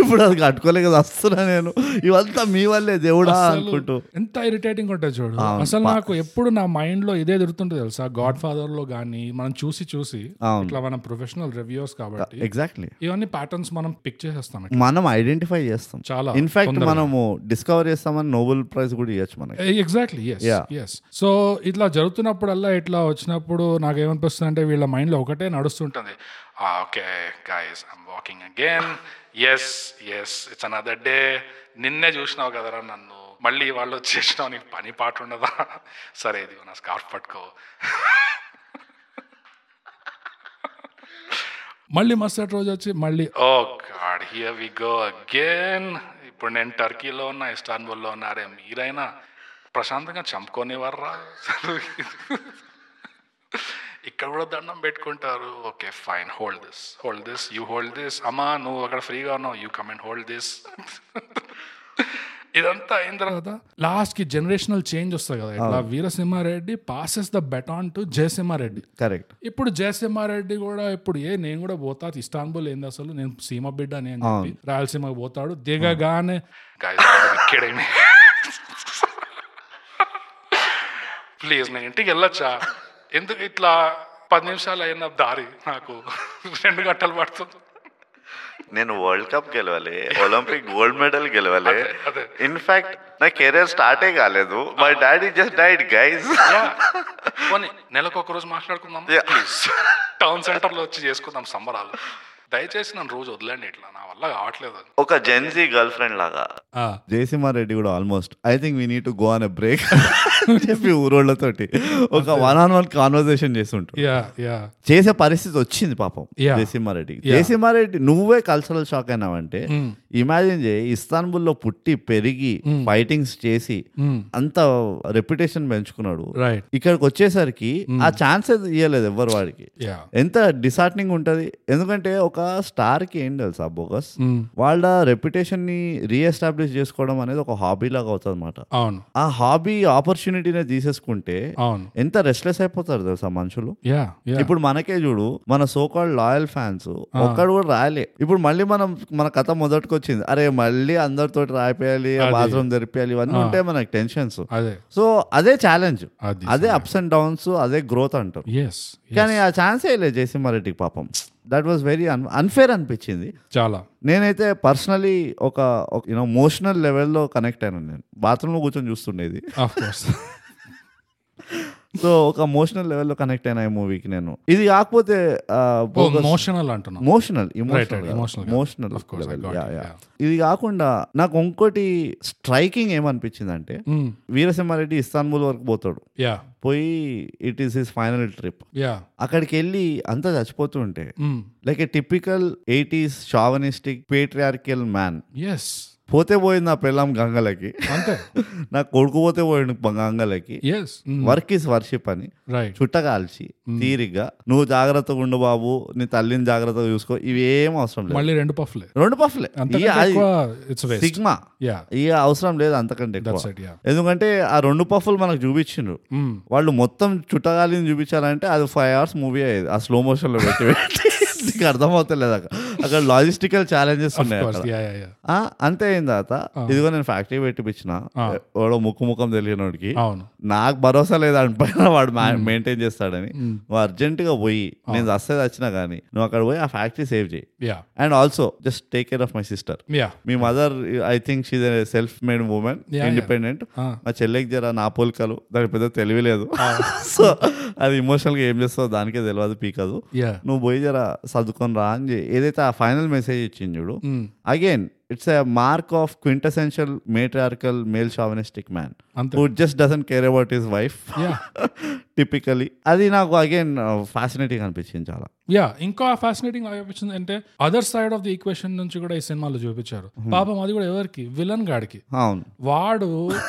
ఇప్పుడు అది కట్టుకోలేక వస్తున్నా నేను. ఇవంతా మీ వల్లే దేవుడా అనుకుంటూ. ఎంత ఇరిటేటింగ్ ఉంటుంది చూడు. అసలు నాకు ఎప్పుడు నా మైండ్లో ఇదే తిరుగుతుంటుంది తెలుసా? గాడ్ ఫాదర్లో గానీ మనం చూసి చూసి. ఇట్లా మనం ప్రొఫెషనల్ రివ్యూస్ కాబట్టి ఎగ్జాక్ట్లీ ఇవన్నీ ప్యాటర్న్స్ మనం పిక్ చేసేస్తాం మనం ఐడెంటిఫై చేస్తాం. చాలా ఇన్ఫాక్ట్ మనము డిస్కవర్ చేస్తామని నోబెల్ ప్రైజ్ కూడా ఇవ్వచ్చు మనకి. Exactly yes. ఎస్ సో ఇట్లా జరుగుతున్నప్పుడల్లా ఇట్లా వచ్చినప్పుడు నాకేమనిపిస్తుంది అంటే వీళ్ళ మైండ్లో ఒకటే నడుస్తుంటుంది. Okay guys I'm walking again yes yes it's another day నిన్నే చూసినావు కదరా నన్ను. మళ్ళీ వాళ్ళు వచ్చేసినావు. నీకు పని పాట ఉండదా? సరే ఇది నా స్కార్ఫ్ పట్టుకో. మళ్ళీ మరుసటి రోజు వచ్చి మళ్ళీ ఓ god here we go again ఇప్పుడు నేను టర్కీలో ఉన్నా ఇస్తాన్బుల్లో ఉన్నారే మీరైనా ప్రశాంతంగా చంపుకోనివర్రా. ఇక్కడ కూడా దండం పెట్టుకుంటారు. Okay fine hold this hold this you hold this అమ్మా నువ్వు అక్కడ ఫ్రీగా ఉన్నావు you come and hold this ఇదంతా అయిన తర్వాత లాస్ట్కి జనరేషనల్ చేంజ్ వస్తుంది కదా. ఇట్లా Veerasimhareddy passes the baton to Jayasimhareddy. Correct. ఇప్పుడు జయసింహారెడ్డి కూడా ఇప్పుడు ఏ నేను కూడా పోతా ఇస్తాన్బుల్ ఏంది అసలు? నేను సీమ బిడ్డ అని అని చెప్పి రాయలసీమకి పోతాడు. దిగగానే ప్లీజ్ నేను ఇంటికి వెళ్ళొచ్చా? ఎందుకు ఇట్లా పది నిమిషాలు అయిన దారి నాకు? రెండు గంటలు పడుతుంది. నేను వరల్డ్ కప్ గెలవాలి ఒలింపిక్ గోల్డ్ మెడల్ గెలవాలి. ఇన్ఫాక్ట్ నా కెరీర్ స్టార్టే కాలేదు. My daddy just died. పోనీ నెలకు ఒక రోజు మాట్లాడుకుందాం. ప్లీజ్ టౌన్ సెంటర్లో వచ్చి చేసుకుందాం సంబరాలు. దయచేసి నన్ను రోజు వదిలేండి ఇట్లా. నా వల్ల కావట్లేదు అది. ఒక జెన్జీ గర్ల్ ఫ్రెండ్ లాగా. జయసింహారెడ్డి కూడా almost I think we need to go on break చెప్పి ఊరోళ్ళతోటి ఒక one on one conversation yeah చేసే పరిస్థితి వచ్చింది పాపం Yeah. జయసింహారెడ్డి జయసింహారెడ్డి నువ్వే కల్చరల్ షాక్ అయినావంటే ఇమాజిన్ చేయి ఇస్తాన్బుల్లో పుట్టి పెరిగి ఫైటింగ్స్ చేసి అంత రెప్యుటేషన్ పెంచుకున్నాడు. ఇక్కడికి వచ్చేసరికి ఆ ఛాన్సెస్ ఇవ్వలేదు ఎవ్వరు వాడికి. యా. ఎంత డిసార్టనింగ్ ఉంటది? ఎందుకంటే ఒక స్టార్కి ఏం తెలుసా బోగస్? వాళ్ళ రెప్యుటేషన్ని రీఎస్టాబ్లిష్ చేసుకోవడం అనేది ఒక హాబీ లాగా అవుతుంది అనమాట అవును. ఆ హాబీ ఆపర్చునిటీనే తీసేసుకుంటే ఎంత రెస్ట్లెస్ అయిపోతారు తెలుసా మనుషులు? ఇప్పుడు మనకే చూడు మన సోకాల్డ్ లాయల్ ఫ్యాన్స్ ఒక్కడు కూడా రాయలే. ఇప్పుడు మళ్ళీ మనం మన కథ మొదటికి వచ్చింది అరే మళ్ళీ అందరితో రాయిపోయాలి బాత్రూమ్ తెరిపేయాలి ఇవన్నీ ఉంటాయి మనకి టెన్షన్స్ సో అదే ఛాలెంజ్ అది అప్స్ అండ్ డౌన్స్ అదే గ్రోత్ అంటారు. కానీ ఆ ఛాన్సే లేదు జయసింహారెడ్డికి పాపం. That was very un unfair అనిపించింది. చాలా. నేనైతే పర్సనలీ ఒక యూనో మోషనల్ లెవెల్లో కనెక్ట్ అయినాను నేను. బాత్రూంలో కూర్చొని చూస్తుండేది. సో ఒక మోషనల్ లెవెల్లో కనెక్ట్ అయినా ఈ మూవీకి నేను. ఇది కాకపోతే మోషనల్ మోషనల్. మోషనల్ Of course, I got it, yeah. ఇది కాకుండా నాకు ఇంకోటి స్ట్రైకింగ్ ఏమనిపించింది అంటే వీరసింహారెడ్డి ఇస్తాన్బుల్ వరకు పోతాడు. యా పోయి it is his final trip అక్కడికి వెళ్ళి అంతా చచ్చిపోతూ ఉంటే like a typical eighties chauvinistic patriarchal man yes పోతే పోయింది నా పెళ్ళాం గంగలకి. అంతే. నా కొడుకు పోతే పోయిండు గంగలకి. ఎస్ వర్క్ ఇస్ వర్షిప్ అని. రైట్ చుట్టగాల్చి తీరిగ్గా నువ్వు జాగ్రత్తగా ఉండు బాబు నీ తల్లిని జాగ్రత్తగా చూసుకో. ఇవి ఏం అవసరం లేదు. మళ్ళీ రెండు పఫ్లే. రెండు పఫ్లే. సిగ్మా. యా ఇక అవసరం లేదు అంతకంటే ఎందుకంటే ఆ రెండు పఫ్లు మనకు చూపించిండ్రు. వాళ్ళు మొత్తం చుట్టగాలిని చూపించాలంటే అది ఫైవ్ అవర్స్ మూవీ అయ్యేది. ఆ స్లో మోషన్లో పెట్టి పెట్టి. నీకు అర్థమవుతలేదు అక్కడ. అక్కడ లాజిస్టికల్ ఛాలెంజెస్ ఉన్నాయి అక్కడ. అంతే అయిన తర్వాత ఇదిగో నేను ఫ్యాక్టరీ పెట్టిపించిన వాడు ముక్కు ముఖం తెలియనోడికి. నాకు భరోసా లేదు పైన వాడు మెయింటైన్ చేస్తాడని. నువ్వు అర్జెంట్గా పోయి నేను వస్తే వచ్చినా కానీ నువ్వు అక్కడ పోయి ఆ ఫ్యాక్టరీ సేవ్ చేయి. And also just take care of my sister me mother I think she's self made woman. Independent. మా చెల్లెకి జర నా పోలికలు దానికి పెద్ద తెలివి లేదు. సో అది ఎమోషనల్గా ఏం చేస్తావు దానికే తెలియదు పీకదు. నువ్వు పోయి జర చదువుకొని రా అని. ఏదైతే ఆ ఫైనల్ మెసేజ్ ఇచ్చింది చూడు again it's a mark of quintessential matriarchal male chauvinistic man అంతే. Who just doesn't care about his wife. Typically అది నాకు అగైన్ ఫ్యాసినేటింగ్ అనిపించింది చాలా. యా ఇంకా ఫ్యాసినేటింగ్ అనిపించింది అంటే other side of the equation నుంచి కూడా ఈ సినిమాలో చూపించారు. పాపం అది కూడా ఎవరికి? విలన్ గాడికి. అవును. వాడు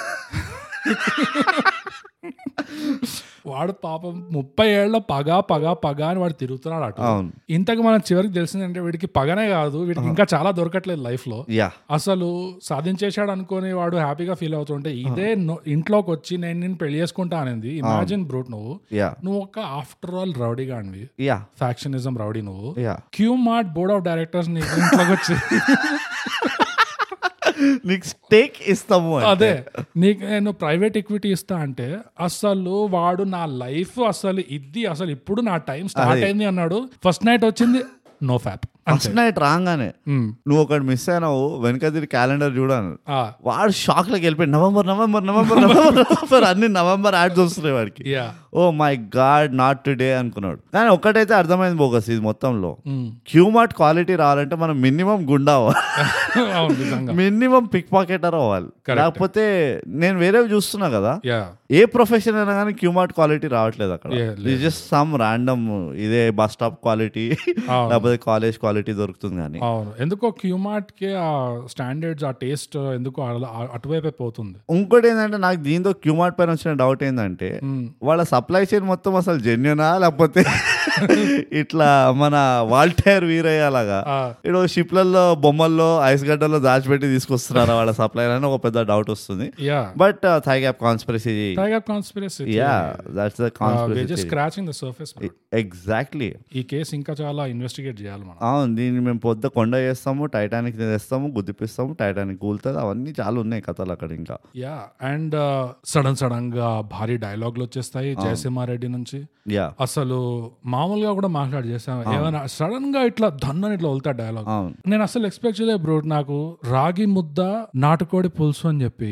వాడు పాపం ముప్పై ఏళ్ళ పగ పగ పగ అని వాడు తిరుగుతున్నాడు అటు. ఇంతకు మనం చివరికి తెలిసిందంటే వీడికి పగనే కాదు వీడికి ఇంకా చాలా దొరకట్లేదు లైఫ్లో యా. అసలు సాధించేశాడు అనుకొని వాడు హ్యాపీగా ఫీల్ అవుతుంటే ఇదే ఇంట్లోకి వచ్చి నేను నేను పెళ్ళి చేసుకుంటా అనేది. ఇమాజిన్ బ్రూట్ నువ్వు. యా. నువ్వు ఒక ఆఫ్టర్ ఆల్ రౌడీ గానివి యా. ఫ్యాక్షనిజం రౌడీ నువ్వు. Yeah. Q mart board of directors నీ ఇంట్లోకి వచ్చి నీకు స్టేక్ ఇస్తాము. అదే నీకు నేను ప్రైవేట్ ఈక్విటీ ఇస్తా అంటే అసలు వాడు నా లైఫ్ అసలు ఇది అసలు ఇప్పుడు నా టైం స్టార్ట్ అయింది అన్నాడు. ఫస్ట్ నైట్ వచ్చింది నో ఫ్యాప్. ఫస్ట్ నైట్ రాగానే నువ్వు ఒకటి మిస్ అయినావు వెనక తిరిగి క్యాలెండర్ చూడాను వాడు షాక్లోకి వెళ్ళిపోయి November November November November November అన్ని నవంబర్ యాడ్స్ వస్తున్నాయి వాడికి. Oh my god not today అనుకున్నాడు. కానీ ఒక్కటైతే అర్థమైంది బోగస్ ఇది మొత్తంలో. క్యూమార్ట్ క్వాలిటీ రావాలంటే మనం మినిమం గుండా మినిమం పిక్ పాకెటర్ అవ్వాలి. లేకపోతే నేను వేరేవి చూస్తున్నా కదా. ఏ ప్రొఫెషన్ అయినా కానీ క్యూమార్ట్ క్వాలిటీ రావట్లేదు అక్కడ. జస్ట్ సమ్ ర్యాండమ్ ఇదే బస్ స్టాప్ క్వాలిటీ. లేకపోతే కాలేజ్ క్వాలిటీ దొరుకుతుంది కానీ. అవును. ఎందుకో క్యూమార్ట్కి ఆ స్టాండర్డ్స్ ఆ టేస్ట్ ఎందుకో అటువైపే పోతుంది. ఇంకోటి ఏంటంటే నాకు దీంతో క్యూమార్ట్ పైన వచ్చిన డౌట్ ఏంటంటే వాళ్ళ సప్లై చైన్ మొత్తం అసలు జెన్యునా లేకపోతే ఇట్లా మన వాల్టైర్ వీరయ్య లాగా ఆ, ఇడు షిప్లలో బొమ్మల్లో ఐస్ గడ్డల్లో దాచిపెట్టి తీసుకొస్తున్నారా వాళ్ళ సప్లై అని ఒక పెద్ద డౌట్ వస్తుంది. But thigh gap conspiracy conspiracy yeah that's the just conspiracy scratching the surface exactly ఈ కేసు ఇంకా చాలా ఇన్వెస్టిగేట్ చేయాలి మనం. దీన్ని మేము పొద్దు కొండ చేస్తాము టైటానిక్ తెస్తాము గుద్దిపిస్తాము టైటానిక్ కూలుతుంది. అవన్నీ చాలా ఉన్నాయి కథలు అక్కడ ఇంకా. యా అండ్ సడన్ సడన్గా భారీ డైలాగులు వచ్చేస్తాయి జయసింహారెడ్డి నుంచి. యా అసలు మామూలుగా కూడా మాట్లాడి చేసాం. ఏమైనా సడన్గా ఇట్లా దన్నని ఇట్లా వెళ్తా డైలాగ్ నేను అసలు ఎక్స్పెక్ట్ చేయలేదు బ్రో నాకు రాగి ముద్ద నాటుకోడి పులుసు అని చెప్పి.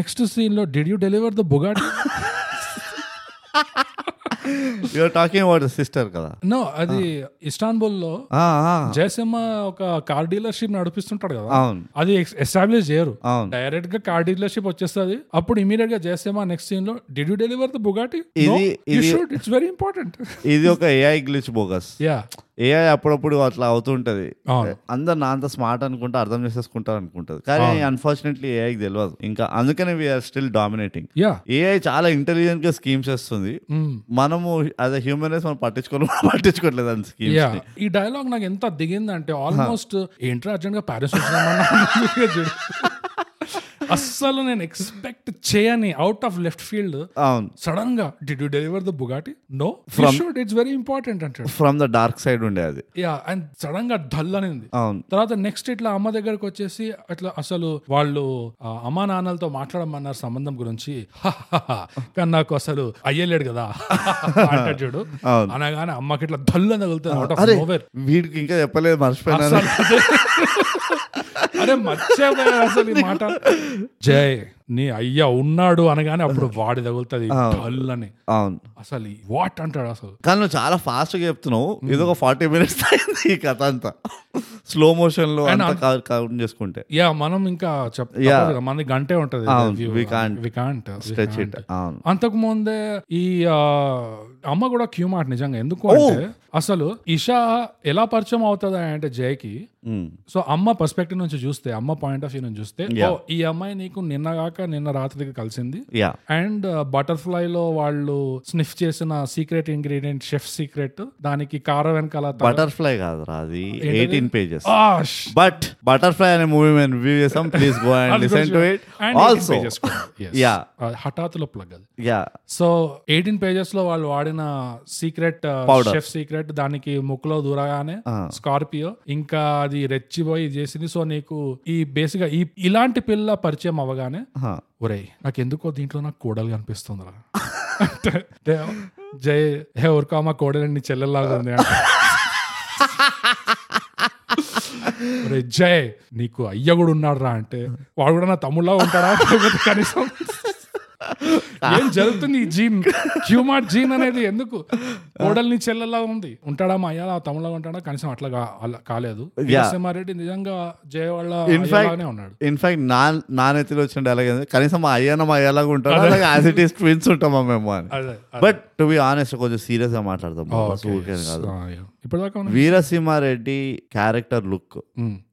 నెక్స్ట్ సీన్లో did you deliver the Bugatti you're talking about sister కదా. నో అది ఇస్తాన్బుల్లో ఆ, ఆ, జయసింహ ఒక కార్ డీలర్షిప్ నడిపిస్తుంటాడు కదా. అది ఎస్టాబ్లిష్ చేయరు. డైరెక్ట్గా కార్ డీలర్షిప్ వచ్చేస్తుంది. అప్పుడు ఇమీడియట్గా జయసింహ నెక్స్ట్ సీన్లో did you deliver the Bugatti it's very important ఇది ఒక AI glitch bogus yeah AI అప్పుడప్పుడు అట్లా అవుతుంటది. అవును. అందరు నా అంత స్మార్ట్ అనుకుంటే అర్థం చేసేసుకుంటారు అనుకుంటది. కానీ అన్ఫార్చునేట్లీ ఏఐకి తెలియదు ఇంకా అందుకనే we're still dominating yeah AI చాలా ఇంటెలిజెంట్గా స్కీమ్స్ వేస్తుంది మనము యాజ్ అ హ్యూమన్ రైస్ మనం పట్టించుకోవాలి పట్టించుకోవట్లేదు అని స్కీమ్స్ యా ఈ డైలాగ్ నాకు ఎంత దిగిందంటే ఆల్మోస్ట్ ఏంట్రా అర్జెంట్గా ప్యారిస్ చూడు. అస్సలు నేను ఎక్స్పెక్ట్ చేయని అవుట్ ఆఫ్ లెఫ్ట్ ఫీల్డ్ అవును. సడన్గా did you deliver the Bugatti no should it's very important అంటాడు. ఫ్రమ్ ద డార్క్ సైడ్ ఉండే అది. యా అండ్ సడన్గా డల్ అనింది. అవును. తర్వాత నెక్స్ట్ ఇట్లా అమ్మ దగ్గరకు వచ్చేసి అట్లా అసలు వాళ్ళు అమ్మా నాన్నలతో మాట్లాడమన్నారు సంబంధం గురించి. "హహహహ, కానీ నాకు అసలు అయ్యలేడు కదా. చూడు. అనగానే అమ్మకి ఇట్లా తగులుతుంది ఆఫ్ అరే నోవేర్ వీడికి ఇంకా చెప్పలేదు మర్చిపోయినా. అరే మర్చిపోయా అసలు ఈ మాట జై నీ అయ్య ఉన్నాడు అనగానే అప్పుడు వాడి తగులుతుంది అని అవును. అసలు వాట్ అంటాడు అసలు? కానీ నువ్వు చాలా ఫాస్ట్గా చెప్తున్నావు. ఇది ఒక ఫార్టీ మినిట్స్ అయింది ఈ కథ అంతా. స్లో మోషన్లో కౌంట్ చేసుకుంటే. యా మనం ఇంకా చెప్ Yeah. తప్పదు కదా, మనది గంటే ఉంటది స్ట్రెచ్. ఇట్ అంతకు ముందే ఈ అమ్మ కూడా క్యూ మాట నిజంగా ఎందుకు అంటే అసలు ఇషా ఎలా పరిచయం అవుతుంది అంటే జయకి. సో అమ్మ పర్స్పెక్టివ్ నుంచి చూస్తే అమ్మ పాయింట్ ఆఫ్ వ్యూ నుంచి చూస్తే ఈ అమ్మాయి నీకు నిన్న నిన్న రాత్రికి కలిసింది. అండ్ బటర్ఫ్లై లో వాళ్ళు స్నిఫ్ చేసిన సీక్రెట్ ఇంగ్రీడియంట్ షెఫ్ సీక్రెట్ దానికి కారం వెనకాల బటర్ఫ్లై కాదురా అది. Eighteen pages. బట్ బటర్ఫ్లై అనే మూవీ మేము రివ్యూ చేసాం. Please go and listen to it And 18 also. Yeah హఠాత్తులో plug అది. యా సో ఎయిటీన్ పేజెస్లో వాళ్ళు వాడిన సీక్రెట్ Powder. షెఫ్ సీక్రెట్ దానికి ముక్కులో దూరగానే స్కార్పియో ఇంకా అది రెచ్చిపోయి చేసింది. సో నీకు ఈ బేసిక్గా ఇలాంటి పిల్ల పరిచయం అవ్వగానే ఒరేయ్ నాకు ఎందుకో దీంట్లో నాకు కోడలు కనిపిస్తుందిరా. అంటే దే- జై హే ఊరుకో మా కోడలు నీ చెల్లెల్లాగా ఉంది జయ్ నీకు అయ్య కూడా ఉన్నాడు రా అంటే వాడు కూడా నా తమ్ముళ్ళ ఉంటాడా? కనీసం ఏం జరుగుతుంది ఈ జీన్ క్యూమార్ట్ జీన్ అనేది ఎందుకు? కోడల్ని చెల్లెలా ఉంది. ఉంటాడా మా అయ్యాల తమ్ముళ్ళ ఉంటాడా? కనీసం అట్లా కాలేదు. వీరసింహారెడ్డి నిజంగా జయ వాళ్ళ అయ్యలాగానే ఉన్నాడు. ఇన్ఫాక్ట్ నా నా నెత్తిలో వచ్చిన డైలాగ్ కనీసం మా అయ్యన మా అయ్యలాగా ఉంటాడు? అలాగే యాజ్ ఇట్ ఈస్ ట్విన్స్ ఉంటామా మేము అని. బట్ టు బి ఆనెస్ట్ కొంచెం సీరియస్గా మాట్లాడదాం కాదు. ఇప్పటిదాకా Veerasimhareddy character look.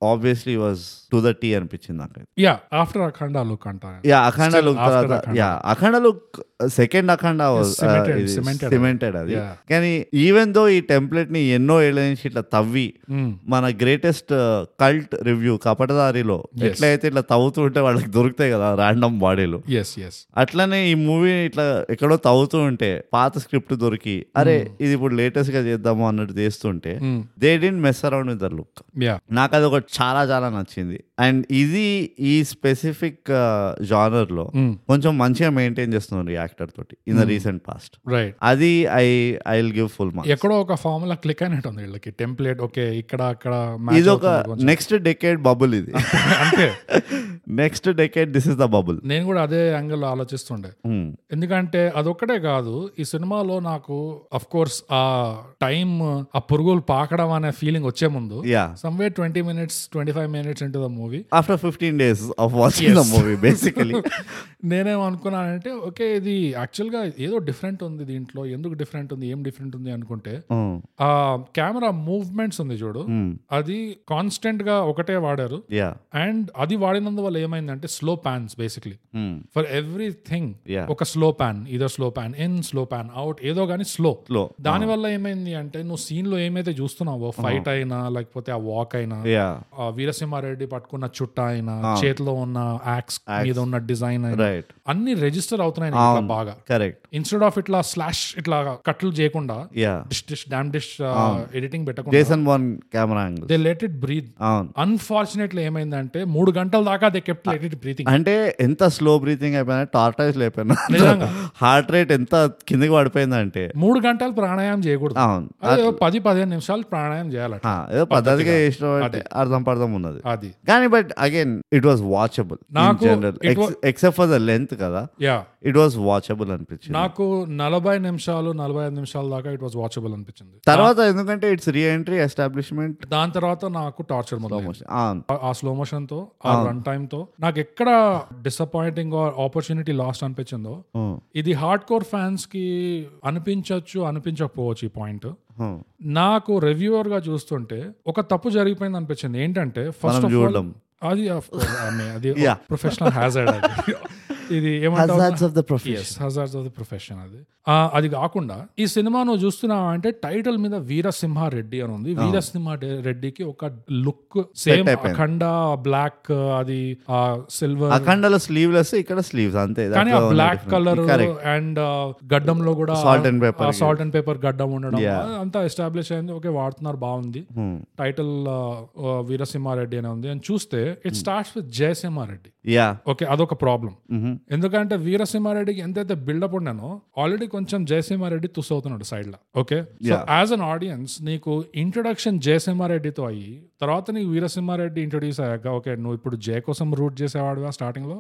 Obviously was to the T అనిపించింది నాకు యా ఆఫ్టర్ అఖండ లుక్ అంటారు యా అఖండ లుక్ తర్వాత Akhanda. Yeah Akhanda look second Akhanda. Cemented అది. కానీ ఈవెన్ దో ఈ టెంప్లెట్ని ఎన్నో ఏళ్ళ నుంచి ఇట్లా తవ్వి Mm. మన గ్రేటెస్ట్ కల్ట్ రివ్యూ కపటదారిలో ఎట్లయితే ఇట్లా తవ్వుతూ ఉంటే వాళ్ళకి దొరుకుతాయి కదా ర్యాండమ్ బాడీలు అట్లనే ఈ మూవీ ఇట్లా ఎక్కడో తవ్వుతూ ఉంటే పాత స్క్రిప్ట్ దొరికి అరే ఇది ఇప్పుడు లేటెస్ట్గా చేద్దాము అన్నట్టు చేస్తుంటే. They didn't mess around with the look నాకు అది ఒకటి చాలా చాలా నచ్చింది. అండ్ ఇది ఈ స్పెసిఫిక్ జానర్లో Mm. కొంచెం మంచిగా మెయింటైన్ చేస్తున్నారు యాక్టర్ తోటి in the recent past right అది I I will give full mark ఎక్కడో ఒక ఫార్ములా క్లిక్ అయినట్టు ఉంది వీళ్ళకి. టెంప్లెట్ ఓకే ఇక్కడ అక్కడ ఇది ఒక. నెక్స్ట్ డెకేడ్ బబుల్ ఇది. అంతే. Next decade this is the bubble నేను కూడా అదే యాంగిల్ ఆలోచిస్తుండే. ఎందుకంటే అదొక్కటే కాదు ఈ సినిమాలో నాకు అఫ్ కోర్స్ ఆ టైం ఆ పురుగులు పాకడం అనే ఫీలింగ్ వచ్చే ముందు yeah somewhere twenty minutes twenty five minutes into the movie after fifteen days of watching the movie basically నేనేం అనుకున్నానంటే ఓకే ఇది యాక్చువల్గా ఏదో డిఫరెంట్ ఉంది దీంట్లో ఎందుకు డిఫరెంట్ ఉంది ఏం డిఫరెంట్ ఉంది అనుకుంటే ఆ కెమెరా మూవ్మెంట్స్ ఉంది చూడు అది కాన్స్టెంట్గా ఒకటే వాడారు. అండ్ అది వాడినందువల్ల ఏమైందంటే slow pans basically for everything. ఒక స్లో ప్యాన్ ఇదో slow pan in slow pan out ఏదో గానీ స్లో. దాని వల్ల ఏమైంది అంటే నువ్వు సీన్లో ఏమైతే చూస్తున్నావో ఫైట్ అయినా లేకపోతే ఆ వాక్ అయినా వీరసింహారెడ్డి పట్టుకున్న చుట్ట అయినా చేతిలో ఉన్న యాక్స్ మీద ఉన్న డిజైన్ అయినా అన్ని రిజిస్టర్ అవుతున్నాయి బాగా. కరెక్ట్ ఇన్స్టెడ్ ఆఫ్ ఇట్లా స్లాష్ ఇట్లా కట్లు చేయకుండా యా డిష్ డిష్ డామ్ డిష్ ఎడిటింగ్ పెట్టకుండా they let it breathe unfortunately ఏమైందంటే మూడు గంటల దాకా they kept let it breathing అంటే ఎంత స్లో బ్రీతింగ్ అయిపోయినా టార్టైజ్ లేకపోయినా నిజంగా. హార్ట్ రేట్ ఎంత కిందకి పడిపోయిందంటే. మూడు గంటలు ప్రాణాయామం చేయకూడదు. అవును. పది పదిహేను నిమిషాలు ప్రాణాయామం చేయాలట. ఆ, ఏదో పద్ధతిగా. చేసిన అర్థం పర్థం ఉన్నది. అది. కానీ but again it was watchable నాకు ఎక్సెప్ట్ ఫర్ ద లెంత్ కదా. యా ఇట్ వాస్ వాచబుల్ అనిపించింది. నాకు నలభై నిమిషాలు నలభై ఐదు నిమిషాల దాకా ఇట్ వాస్ వాచబుల్ అనిపించింది. తర్వాత ఎందుకంటే ఇట్స్ రీ ఎంట్రీ ఎస్టాబ్లిష్మెంట్ దాని తర్వాత నాకు టార్చర్ ఆ- ఆ స్లో మోషన్తో ఆ రన్ టైమ్తో నాకు ఎక్కడ డిసప్పాయింటింగ్ ఆపర్చునిటీ లాస్ట్ అనిపించిందో. ఇది హార్డ్ కోర్ ఫ్యాన్స్కి అనిపించవచ్చు అనిపించకపోవచ్చు ఈ పాయింట్. నాకు రివ్యూవర్గా చూస్తుంటే ఒక తప్పు జరిగిపోయింది అనిపించింది ఏంటంటే ఫస్ట్ ఆఫ్ ఆల్. అది. ప్రొఫెషనల్ హ్యాజర్డ్ అది ఇది హజార్స్ ఆఫ్ ది ప్రొఫెషన్ అది. అది కాకుండా ఈ సినిమా నువ్వు చూస్తున్నావు అంటే టైటిల్ మీద వీరసింహ రెడ్డి అని ఉంది. వీరసింహ రెడ్డికి ఒక లుక్ సేమ్. అఖండ బ్లాక్ అది సిల్వర్. అఖండలో స్లీవ్లెస్ ఇక్కడ స్లీవ్స్ అంతే. కానీ ఆ బ్లాక్ కలర్ అండ్ గడ్డంలో కూడా Salt and pepper. Salt and pepper గడ్డం ఉండడం. అంతా ఎస్టాబ్లిష్ అయింది. ఓకే వాడుతున్నారు బాగుంది. టైటిల్ వీరసింహారెడ్డి అని ఉంది. అని చూస్తే it starts with Jayasimhareddy. Yeah okay అదొక ప్రాబ్లం ఎందుకంటే వీరసింహారెడ్డికి ఎంతైతే బిల్డప్ ఉన్నానో ఆల్రెడీ కొంచెం జయసింహారెడ్డి తుస్ అవుతున్నాడు సైడ్లో ఓకే యాజ్ అన్ ఆడియన్స్ నీకు ఇంట్రొడక్షన్ జయసింహారెడ్డితో అయ్యి తర్వాత నీకు వీరసింహారెడ్డి ఇంట్రొడ్యూస్ అయ్యాక ఓకే నువ్వు ఇప్పుడు జయ కోసం రూట్ చేసేవాడుగా స్టార్టింగ్లో?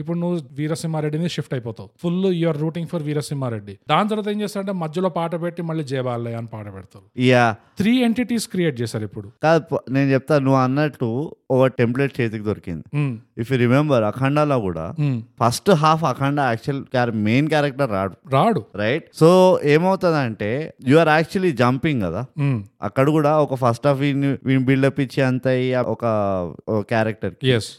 ఇప్పుడు నువ్వు వీరసింహారెడ్డిని షిఫ్ట్ అయిపోతావు. Full you're rooting for Veerasimhareddy. దాని తర్వాత ఏం చేస్తారంటే మధ్యలో పాట పెట్టి మళ్ళీ జయబాలయ్య అని పాట పెడతారు. యా త్రీ ఎంటిటీస్ క్రియేట్ చేశారు ఇప్పుడు. కాదు నేను చెప్తా నువ్వు అన్నట్టు ఒక టెంప్లెట్ చేతికి దొరికింది. ఇఫ్ యూ రిమెంబర్ అఖండాలో కూడా మ్మ్. First half Akhanda actual main character రాడు. రాడు. రైట్ సో ఏమవుతుందంటే యు ఆర్ యాక్చువల్లీ జంపింగ్ కదా. మ్మ్. అక్కడ కూడా ఒక ఫస్ట్ హాఫ్ వీని బిల్డప్ ఇచ్చి అంత ఒక క్యారెక్టర్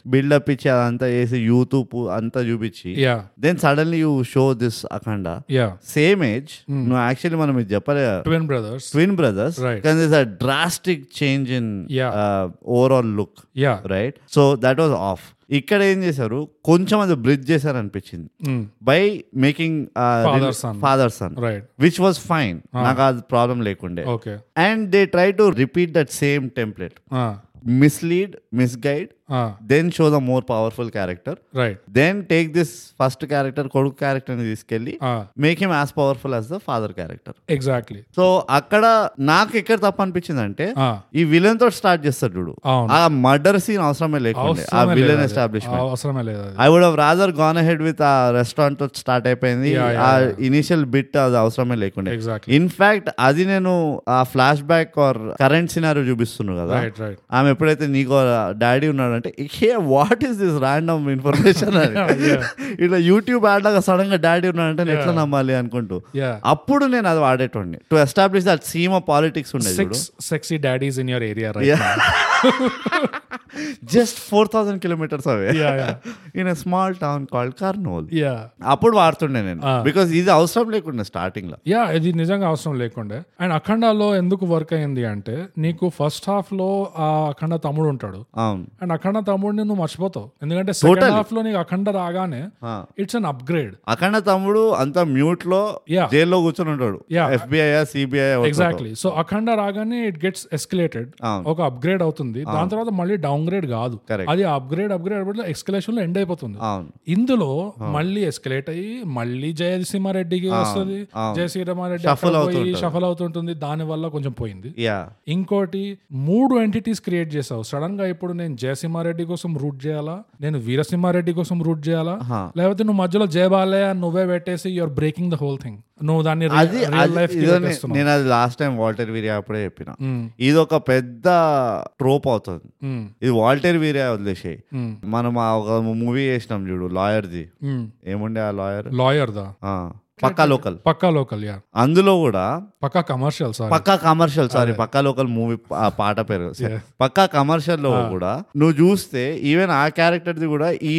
బిల్డప్ ఇచ్చి అదంతా చేసి యూత్ అంతా చూపించి then suddenly you show this Akhanda same age నువ్వు యాక్చువల్లీ మనం ఇది చెప్పలే ట్విన్ బ్రదర్స్ ట్విన్ బ్రదర్స్. కానీ this drastic change in. Overall look right so that was of ఇక్కడ ఏం చేశారు? కొంచెం అది బ్రిడ్జ్ చేశారు అనిపించింది by making. Father son which was fine నాకు అది ప్రాబ్లం లేకుండే. And they try to repeat that same template mislead misguide then show the more powerful character right then take this first character కొడుకు క్యారెక్టర్ని తీసుకెళ్ళి make him as powerful as the father character exactly so అక్కడ నాకు ఎక్కడ తప్పు అనిపించింది అంటే ఈ విలన్ తోటి స్టార్ట్ చేస్తాడు చూడు. ఆ మర్డర్ సీన్ అవసరమే లేకుండా ఆ విలన్. ఎస్టాబ్లిష్మెంట్ అవసరమే లేదు I would have rather gone head with ఆ రెస్టారెంట్తో స్టార్ట్ అయిపోయింది. ఆ ఇనిషియల్ బిట్ అది అవసరమే లేకుండా. ఇన్ఫాక్ట్ అది నేను ఆ flash back or current scenario చూపిస్తున్నాను కదా ఆమె ఎప్పుడైతే నీకు డాడీ ఉన్నాడంటే hey what is this random information అని. ఇట్లా యూట్యూబ్ యాడ్ లాగా సడన్గా డాడీ ఉన్నాడంటే నేను ఎట్లా నమ్మాలి? అనుకుంటూ. అప్పుడు నేను అది వాడేటోడిని. To establish that seam of politics ఉండేది six daddies in your area just four thousand kilometres away. In a small town called Kurnool అప్పుడు వాడుతుండే నేను. Ah. బికాస్ ఇది అవసరం లేకుండా స్టార్టింగ్లో. యా ఇది నిజంగా అవసరం లేకుండే. అండ్ అఖండాలో ఎందుకు వర్క్ అయింది అంటే నీకు ఫస్ట్ హాఫ్లో ఆ అఖండ తమ్ముడు ఉంటాడు. అండ్ అఖండ తమ్ముడిని నువ్వు మర్చిపోతావు. ఎందుకంటే సెకండ్. హాఫ్లో నీకు అఖండ రాగానే. ఇట్స్ అన్ అప్గ్రేడ్ అఖండ తమ్ముడు అంత మ్యూట్లో. జైల్లో కూర్చొని ఉంటాడు. FBI CBI exactly so Akhanda రాగానే ఇట్ గెట్స్ ఎస్కలేటెడ్. ఒక అప్గ్రేడ్ అవుతుంది. దాని తర్వాత మళ్ళీ డౌన్ గ్రేడ్ కాదు. అది అప్గ్రేడ్ అప్గ్రేడ్ ఎక్స్కలేషన్లో ఎండ్ అయిపోతుంది. ఇందులో మళ్ళీ ఎస్కలేట్ అయ్యి మళ్ళీ జయసింహారెడ్డికి వస్తుంది. అవును. జయ శ్రీరామారెడ్డి Shuffle అక్కడ పోయి అవుతుంటది. షఫల్ అవుతుంటుంది. దాని వల్ల కొంచెం పోయింది. ఇంకోటి మూడు ఎంటిటీస్ క్రియేట్ చేసావు. సడన్గా ఇప్పుడు నేను జయసింహారెడ్డి కోసం రూట్ చేయాలా? నేను వీరసింహారెడ్డి కోసం రూట్ చేయాలా. లేకపోతే నువ్వు మధ్యలో జయబాలయ అని నువ్వే పెట్టేసి your breaking the whole thing నువ్వు దాన్ని నేను అది లాస్ట్ టైం వాల్టర్ వీరియా అప్పుడే చెప్పిన. ఇది ఒక పెద్ద ట్రోప్ అవుతుంది. ఇది వాల్టర్ వీరియా వదిలేసాయి. మనం ఒక మూవీ చేసినాం చూడు లాయర్ది ఏముండే ఆ లాయర్ లాయర్ దా? Pakka local Pakka local yeah అందులో కూడా Pakka commercial sir Pakka commercial sorry Pakka local movie పాట పేరు. పక్కా కమర్షియల్లో కూడా నువ్వు చూస్తే ఈవెన్ ఆ క్యారెక్టర్ ది కూడా ఈ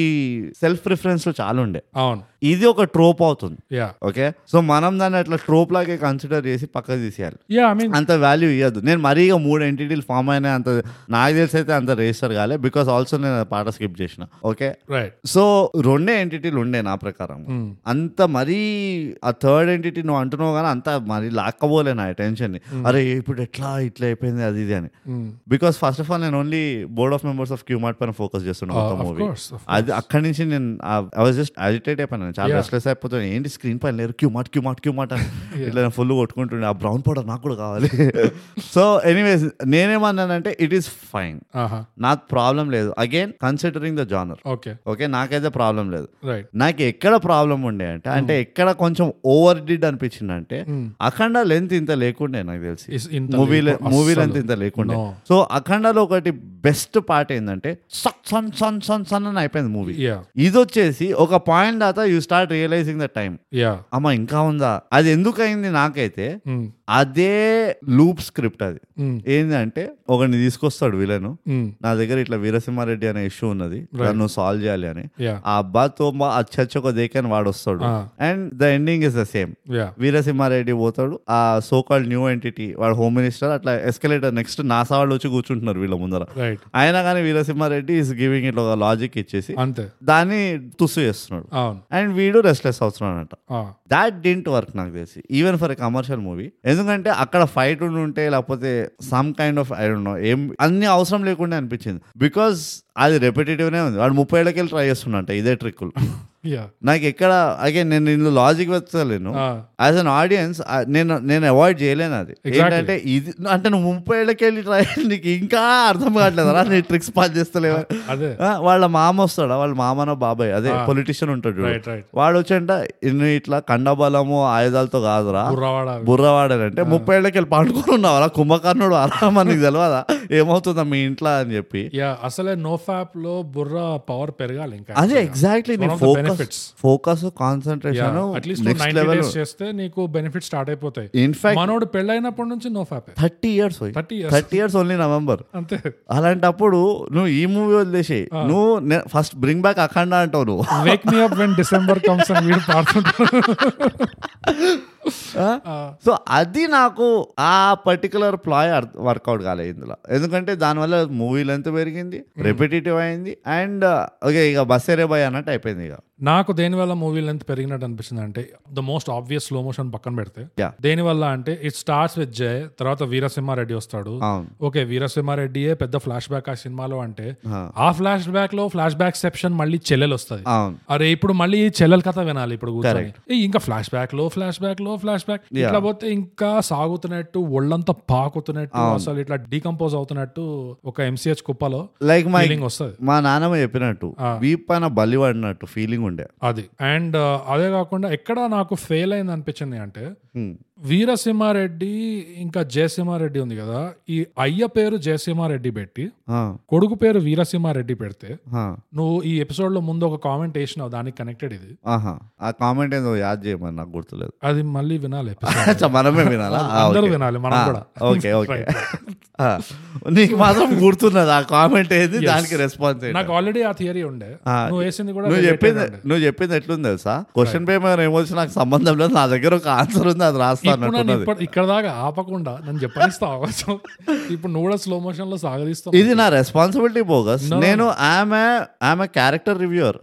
సెల్ఫ్ రిఫరెన్స్లో చాలా ఉండే. అవును. ఇది ఒక ట్రోప్ అవుతుంది. ఓకే సో మనం దాన్ని అట్లా ట్రోప్ లాగే కన్సిడర్ చేసి పక్కకు తీసేయాలి. యా ఐ మీన్ అంత వాల్యూ ఇవ్వద్దు నేను మరీ ఇక మూడు ఎంటిటీలు ఫామ్ అయినా అంత నాకు తెలిసి అయితే అంత రిజిస్టర్ కాలే బికాస్ ఆల్సో నేను పాట స్కిప్ చేసిన. ఓకే రైట్ సో రెండే ఎంటిటీలు ఉండే నా ప్రకారం. అంత మరీ ఆ థర్డ్ ఎంటిటీ నువ్వు అంటున్నావు కానీ అంత మరీ లాక్కపోలే నా అటెన్షన్ అరే ఇప్పుడు ఎట్లా ఇట్లా అయిపోయింది అది ఇది అని. బికాస్ ఫస్ట్ ఆఫ్ ఆల్ నేను only board of members of Q Mart పైన ఫోకస్ చేస్తున్నాను మూవీ అది అక్కడి నుంచి నేను ఐ వాజ్ జస్ట్ అజిటేట్ అయిపోయాను చాలా. రెస్ట్లెస్ అయిపోతాను ఏంటి స్క్రీన్ పైన లేరు? Q Mart Q Mart Q Mart అని ఇట్లా ఫుల్ కొట్టుకుంటుండే. ఆ బ్రౌన్ పౌడర్ నాకు కూడా కావాలి. సో ఎనీవేస్ నేనేమన్నానంటే ఇట్ ఈస్ ఫైన్ నాకు ప్రాబ్లం లేదు. Again considering the genre okay okay నాకైతే ప్రాబ్లం లేదు. నాకు ఎక్కడ ప్రాబ్లం ఉండే అంటే అంటే ఎక్కడ కొంచెం ఓవర్ డిడ్ అనిపించింది అంటే అఖండ లెంత్ ఇంత లేకుండే నాకు తెలిసి. Movie movie. లెంత్ ఇంత లేకుండే. సో అఖండలో ఒకటి బెస్ట్ పార్ట్ ఏంటంటే son son son son son అని అయిపోయింది మూవీ ఇది వచ్చేసి ఒక పాయింట్ దాకా you start realising the time అమ్మ ఇంకా ఉందా? అది ఎందుకు అయింది నాకైతే అదే లూప్ స్క్రిప్ట్ అది. ఏంటంటే ఒకరిని తీసుకొస్తాడు విలను. నా దగ్గర ఇట్లా వీరసింహారెడ్డి అనే ఇష్యూ ఉన్నది. నన్ను సాల్వ్ చేయాలి అని. ఆ అబ్బాతో అచ్చచ్చ ఒక దేకని వాడు వస్తాడు. And the ending is the same Veera Simha Reddy పోతాడు. ఆ సో కాల్డ్ న్యూ ఎంటిటీ వాడు హోమ్ మినిస్టర్ అట్లా ఎస్కలేటర్ నెక్స్ట్ నాసా వాళ్ళు వచ్చి కూర్చుంటున్నారు వీళ్ళ ముందర. అయినా కానీ వీరసింహారెడ్డి ఇస్ గివింగ్ ఇట్ ఒక లాజిక్ ఇచ్చేసి దాన్ని తుస్సు చేస్తున్నాడు. అండ్ వీడు రెస్ట్లెస్ అవుతున్నాడంట. ఆ, దాట్ డింట్ వర్క్ నాకు తెలిసి. Even for a commercial movie ఎందుకంటే అక్కడ ఫైట్ ఉండి ఉంటే లేకపోతే some kind of I don't know ఏం అన్ని అవసరం లేకుండా అనిపించింది. బికాస్ అది రెపిటేటివ్నే ఉంది. వాడు ముప్పై ఏళ్ళకెళ్ళి ట్రై చేస్తున్నట్ట ఇదే ట్రిక్కులు నాకు ఎక్కడ అగైన్ నేను ఇందులో లాజిక్ వెతలేను యాజ్ అన్ ఆడియన్స్ నేను నేను అవాయిడ్ చేయలేను అది. ఏంటంటే ఇది అంటే నువ్వు ముప్పై ఏళ్ళకెళ్ళి ట్రై నీకు ఇంకా అర్థం కావట్లేదా నీ ట్రిక్స్ పాస్ చేస్తలేవా? వాళ్ళ మామ వస్తాడా? వాళ్ళ మామనో బాబాయ్ అదే పొలిటీషియన్ ఉంటాడు వాడు వచ్చంట ఇన్ని ఇట్లా కండబలము ఆయుధాలతో కాదురా. బుర్రవాడ బుర్రవాడనంటే ముప్పై ఏళ్ళకి వెళ్ళి పండుకొని ఉన్నావా కుంభకర్ణుడు ఆరామా నీకు తెలియదా ఏమవుతుందా మీ ఇంట్లో? అని చెప్పి. అసలే నో ఫ్యాప్లో బుర్ర పవర్ పెరగాలి ఇంకా. అదే ఎగ్జాక్ట్లీ నీ The focus concentration at least next level చేస్తే నీకు బెనిఫిట్ స్టార్ట్ అయిపోతాయి. ఇన్ఫాక్ట్ మనోడు పెళ్ళైనప్పటి నుంచి no fap thirty years thirty years thirty years only November అంతే. అలాంటప్పుడు నువ్వు ఈ మూవీ వదిలేసి నువ్వు ఫస్ట్ బ్రింగ్ బ్యాక్ అఖండ అంటావు నువ్వు. Wake me up when December comes అని వీడు సో అది నాకు ఆ పర్టికులర్ ప్లాయ్ వర్కౌట్ కాలేదు ఇందులో. ఎందుకంటే దానివల్ల మూవీ లెంత్ పెరిగింది రెపిటేటివ్ అయింది అండ్ ఓకే ఇక బస్సేరే బాయ్ అన్నట్టు అయిపోయింది ఇక. నాకు దేని వల్ల మూవీ లెంత్ పెరిగినట్టు అనిపిస్తుంది అంటే the most obvious slow motion పక్కన పెడితే Yeah. దేని వల్ల అంటే ఇట్ స్టార్ట్స్ విత్ జయ్ తర్వాత వీరసింహారెడ్డి వస్తాడు. ఓకే వీరసింహారెడ్డియే పెద్ద ఫ్లాష్ బ్యాక్ ఆ సినిమాలో అంటే ఆ. ఫ్లాష్ బ్యాక్లో ఫ్లాష్ బ్యాక్ సెప్షన్ మళ్ళీ చెల్లెలు వస్తుంది అరే ఇప్పుడు మళ్ళీ చెల్లెల కథ వినాలి ఇప్పుడు కూర్చొని. ఇంకా ఫ్లాష్ బ్యాక్లో ఫ్లాష్ బ్యాక్లో ఫ్లాష్ బ్యాక్ ఇట్లా పోతే ఇంకా సాగుతున్నట్టు ఒళ్ళంతా పాకుతున్నట్టు అసలు ఇట్లా డీకంపోజ్ అవుతున్నట్టు ఒక ఎంసీహెచ్ కుప్పలో లైక్ మై ఫీలింగ్ వస్తుంది. మా నాన్నమ్మ చెప్పినట్టు వీప్ పైన బలి పడినట్టు ఫీలింగ్ ఉండే. అది. అండ్ అదే కాకుండా ఎక్కడ నాకు ఫెయిల్ అయింది అనిపించింది అంటే Hmm. వీరసింహారెడ్డి ఇంకా జయసింహారెడ్డి ఉంది కదా ఈ అయ్య పేరు జయసింహారెడ్డి పెట్టి కొడుకు పేరు వీరసింహారెడ్డి పెడితే నువ్వు ఈ ఎపిసోడ్లో ముందు ఒక కామెంట్ వేసినావు దానికి కనెక్టెడ్ ఇది. ఆ కామెంట్ ఏందో యాద్ చేయమని నాకు గుర్తులేదు. అది మళ్ళీ వినాలి మనమే వినాలా? అందరూ. వినాలి మనం కూడా. Okay okay. నీకు మాత్రం గుర్తున్నది ఆ కామెంట్ ఏది దానికి రెస్పాన్స్ నాకు ఆల్రెడీ ఆ థియరీ ఉండే. నువ్వు వేసింది కూడా నువ్వు చెప్పింది. నువ్వు చెప్పింది ఎట్లుంది తెలుసా? క్వశ్చన్ పేపర్ ఏమొచ్చి నాకు సంబంధం లేదు నా దగ్గర ఒక ఆన్సర్ ఉంది అది రాస్తా ఇప్పుడు ఇక్కడ దాకా ఆపకుండా నన్ను చెప్పనిస్తా అవకాశం ఇప్పుడు నువ్వు కూడా స్లో మోషన్లో సాగదీస్తావు ఇది నా రెస్పాన్సిబిలిటీ బోగస్ నేను ఆమె ఆమె క్యారెక్టర్ రివ్యూర్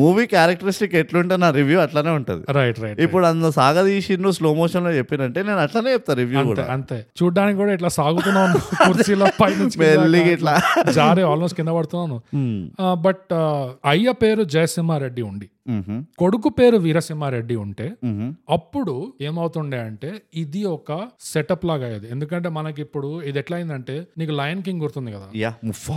మూవీ క్యారెక్టరిస్టిక్ ఎట్లుంటే నా రివ్యూ అట్లానే ఉంటది. రైట్ రైట్ ఇప్పుడు అందులో సాగదీసిండు స్లో మోషన్లో చెప్పినంటే నేను అట్లానే చెప్తా రివ్యూ కూడా. అంతే. చూడ్డానికి కూడా ఇట్లా సాగుతున్నాను కుర్చీలో పై నుంచి ఇట్లా. జారి ఆల్మోస్ట్ కింద పడుతున్నాను బట్ అయ్య పేరు జయసింహారెడ్డి ఉండి. కొడుకు పేరు వీరసింహారెడ్డి ఉంటే. అప్పుడు ఏమవుతుండే అంటే ఇది ఒక సెటప్ లాగా అయ్యేది. ఎందుకంటే మనకి ఇప్పుడు ఇది ఎట్లా అయిందంటే నీకు లయన్ కింగ్ గుర్తుంది కదా.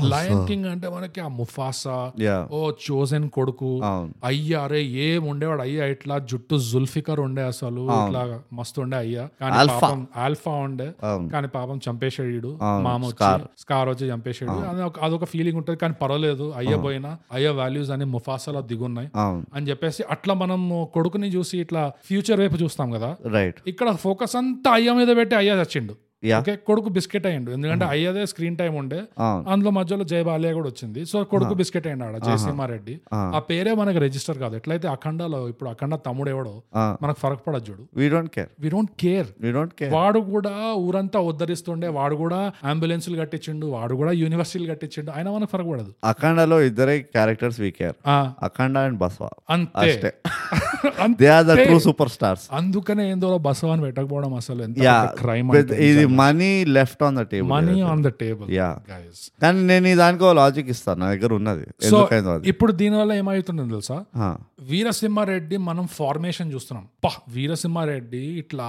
లయన్ కింగ్ అంటే మనకి ఆ ముఫాసా ఓ చోజన్ కొడుకు. అయ్యా అరే ఏం ఉండేవాడు? అయ్యా ఇట్లా జుట్టు జుల్ఫికర్ ఉండే అసలు. ఇట్లా మస్తు ఉండే అయ్యా. కానీ ఆల్ఫా. పాపం ఆల్ఫా ఉండే. కానీ పాపం చంపేసాడు మామ వచ్చి స్కార్ వచ్చి చంపేసాడు అది ఒక- అదొక ఫీలింగ్ ఉంటుంది. కానీ పర్వాలేదు. అయ్య పోయినా అయ్య వాల్యూస్ అని ముఫాసాలో దిగున్నాయి. అని చెప్పేసి అట్లా మనం కొడుకుని చూసి ఇట్లా ఫ్యూచర్ వైపు చూస్తాం కదా. రైట్ ఇక్కడ ఫోకస్ అంతా అయ్య మీద పెట్టి అయ్య చచ్చిండు. ఓకే? కొడుకు బిస్కెట్ అయ్యిండు. ఎందుకంటే అయ్యదే స్క్రీన్ టైం ఉండే. అందులో మధ్యలో జయ బాలియా కూడా వచ్చింది. సో కొడుకు బిస్కెట్ అయ్యిండు ఆడ జయసింహారెడ్డి ఆ. ఆ పేరే మనకి రిజిస్టర్ కాదు. ఎట్లయితే అఖండలో ఇప్పుడు అఖండ తమ్ముడు ఎవడో. మనకు ఫరక్ పడదు చూడు. We don't care we don't care we don't care వాడు కూడా ఊరంతా ఉద్ధరిస్తుండే. వాడు కూడా అంబులెన్సులు కట్టించిండు. వాడు కూడా యూనివర్సిటీలు కట్టించిండు. అయినా మనకు ఫరక్ పడదు. అఖండలో ఇద్దరే characters we care Akhanda and Basava. అంతే. They are the true super stars అందుకనే ఏందో బసవాన్ని పెట్టకపోవడం అసలు ఎంత క్రైమ్ ఇది money left on the table money on the table yeah కానీ నేను దానికి లాజిక్ ఇస్తాను నా దగ్గర ఉన్నది. సో ఇప్పుడు దీనివల్ల ఏమవుతుంది తెలుసా? వీరసింహారెడ్డి మనం ఫార్మేషన్ చూస్తున్నాం. పా వీరసింహారెడ్డి ఇట్లా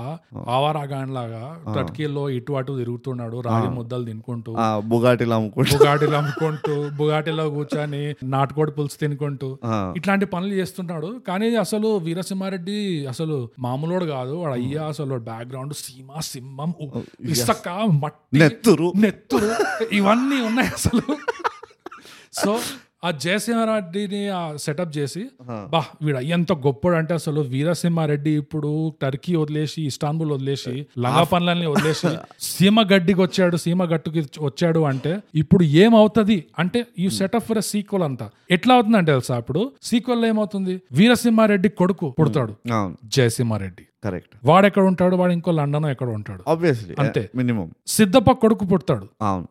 ఆవారాగాన్ లాగా టర్కీలో ఇటు అటు తిరుగుతున్నాడు రాగి ముద్దలు తినుకుంటూ. బుగాటిలు అమ్ముకుంటా. బుగాటిలో అమ్ముకుంటూ బుగాటిలో కూర్చొని నాటుకోడి పులుసు తినుకుంటూ ఇట్లాంటి పనులు చేస్తుంటాడు. కానీ అసలు వీరసింహారెడ్డి అసలు మామూలోడు కాదు. వాడు అయ్యా అసలు బ్యాక్గ్రౌండ్ సీమ సింహం ఇసక మట్టి నెత్తురు. నెత్తురు ఇవన్నీ ఉన్నాయి అసలు. సో ఆ జయసింహారెడ్డిని ఆ సెటప్ చేసి బా వీడు ఎంత గొప్పడు అంటే అసలు వీరసింహారెడ్డి ఇప్పుడు టర్కీ వదిలేసి ఇస్తాన్బుల్ వదిలేసి లంగా పనులని వదిలేసి సీమ గడ్డికి వచ్చాడు సీమ గట్టుకి వచ్చాడు అంటే ఇప్పుడు ఏమవుతుంది? అంటే ఈ సెటప్ ఫర్ సీక్వల్ అంతా. ఎట్లా అవుతుంది అంటే తెలుసా అప్పుడు సీక్వల్ ఏమవుతుంది? వీరసింహారెడ్డి కొడుకు పుడతాడు. అవును. జయసింహారెడ్డి. కరెక్ట్ వాడు ఎక్కడ ఉంటాడు వాడు ఇంకో లండన్ ఎక్కడ ఉంటాడు. ఆబ్వియస్లీ అంతే. మినిమం సిద్ధప్ప కొడుకు పుడతాడు.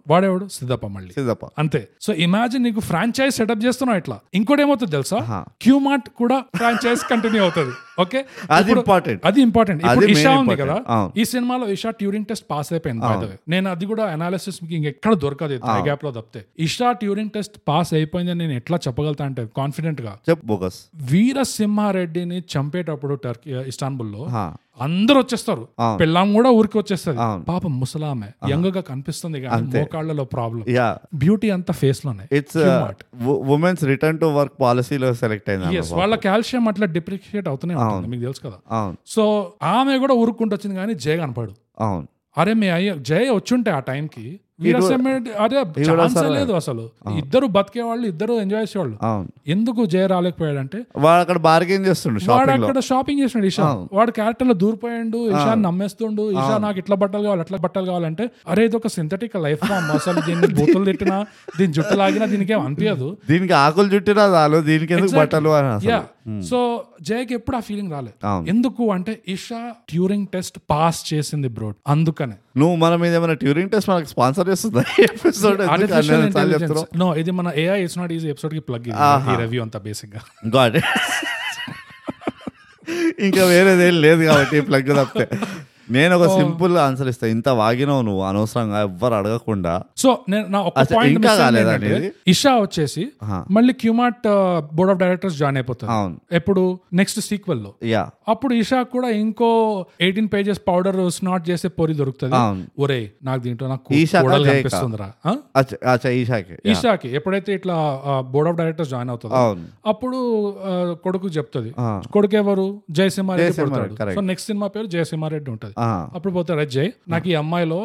వాడేవాడు? సిద్ధప్ప మళ్ళీ. సిద్ధప్ప. అంతే. సో ఇమాజిన్ నీకు ఫ్రాంచైజ్ సెటప్ చేస్తున్నావు ఇట్లా. ఇంకోటి ఏమవుతుంది తెలుసా? ఆహా. క్యూ మార్ట్ కూడా ఫ్రాంచైజ్ కంటిన్యూ అవుతుంది. ఓకే? అది ఇంపార్టెంట్ అది ఇంపార్టెంట్ ఇప్పుడు ఇషా ఉంది. కదా. ఈ సినిమాలో ఇషా ట్యూరింగ్ టెస్ట్ పాస్ అయిపోయింది. నేను అది కూడా అనాలిసిస్ మీకు ఇంకెక్కడ దొరకదు గ్యాప్లో తప్పితే. ఇషా ట్యూరింగ్ టెస్ట్ పాస్ అయిపోయిందని నేను ఎట్లా చెప్పగలుగుతా అంటే కాన్ఫిడెంట్గా. వీరసింహారెడ్డిని చంపేటప్పుడు టర్కీ ఇస్తాన్బుల్లో హా, అందరు వచ్చేస్తారు. పిల్లం కూడా ఊరికి వచ్చేస్తుంది అవును. పాపం ముసలామె యంగ్గా కనిపిస్తుంది కానీ మోకాళ్ళలో ప్రాబ్లం. బ్యూటీ అంతా ఫేస్లోనే it's women's return to work పాలసీలో సెలెక్ట్ అయింది వాళ్ళ కాల్షియం అట్లా డిప్రిషియేట్ అవుతూనే ఉంటుంది మీకు తెలుసు కదా. సో ఆమె కూడా ఊరుకుంటూ వచ్చింది కానీ జయ కనపడు. అవును. అరే మీ అయ్య జయ వచ్చుంటే ఆ టైంకి అదే ఛాన్సే. లేదు అసలు. ఇద్దరు బతికే వాళ్ళు ఇద్దరు ఎంజాయ్ చేసేవాళ్ళు. ఎందుకు జయ రాలేకపోయాడంటే? వాడు అక్కడ బార్గెన్ చేస్తుండు వాడు అక్కడ షాపింగ్ చేసినాడు ఇషా. వాడు క్యారెక్టర్లో దూరిపోయాడు ఇషాని నమ్మేస్తుండు ఇషా నాకు ఇట్లా బట్టలు కావాలి అట్లా బట్టలు కావాలంటే అరే ఇది ఒక సింథటిక్ లైఫ్ ఫామ్ అసలు దీన్ని బూతులు తిట్టినా దీని జుట్టు లాగినా దీనికి ఏం అనిపించదు. దీనికి ఆకులు చుట్టినా చాలు దీనికి ఎందుకు బట్టలు. యా సో జయకి ఎప్పుడు ఆ ఫీలింగ్ రాలేదు. ఎందుకు అంటే ఇషా ట్యూరింగ్ టెస్ట్ పాస్ చేసింది బ్రో అందుకనే. నువ్వు మన మీద ఏమైనా ట్యూరింగ్ టెస్ట్ మనకు స్పాన్సర్ చేస్తుందా? ఎపిసోడ్ నో ఇది మన ఏఐ ఇట్స్ నాట్ ఈజీ ఎపిసోడ్కి ప్లగ్ ఈ రివ్యూ అంతా బేసిక్గా. గాడ్. ఇంకా వేరేదేం లేదు కాబట్టి ప్లగ్ తప్పితే. నేను ఒక సింపుల్ ఆన్సర్ ఇస్తా. ఇంత వాగినావు నువ్వు అనవసరంగా ఎవ్వరు అడగకుండా. సో నేను నా ఒక పాయింట్ ఇంకా కాలేదా నీది? ఇషా వచ్చేసి మళ్ళీ Q Mart board of directors join అయిపోతారు. అవును. ఎప్పుడు? నెక్స్ట్ సీక్వెల్లో. యా అప్పుడు ఇషా కూడా ఇంకో ఎయిటీన్ పేజెస్ పౌడర్ స్నాట్ చేసే పొరి దొరుకుతుంది. అవును. ఒరే నాకు దీంట్లో నాకు ఈషా కూడలు జయకా. కనిపిస్తుందిరా. ఆ? అచ్చా అచ్చా ఈషాకి ఈషాకి ఎప్పుడైతే ఇట్లా బోర్డ్ ఆఫ్ డైరెక్టర్స్ జాయిన్ అవుతుందో అవును. అప్పుడు కొడుకు చెప్తుంది. ఆ. కొడుకు ఎవరు? జయసింహారెడ్డి సో నెక్స్ట్ సినిమా పేరు జయసింహారెడ్డి ఉంటది. అప్పుడు పోతాడు అజయ్ నాకు ఈ అమ్మాయిలో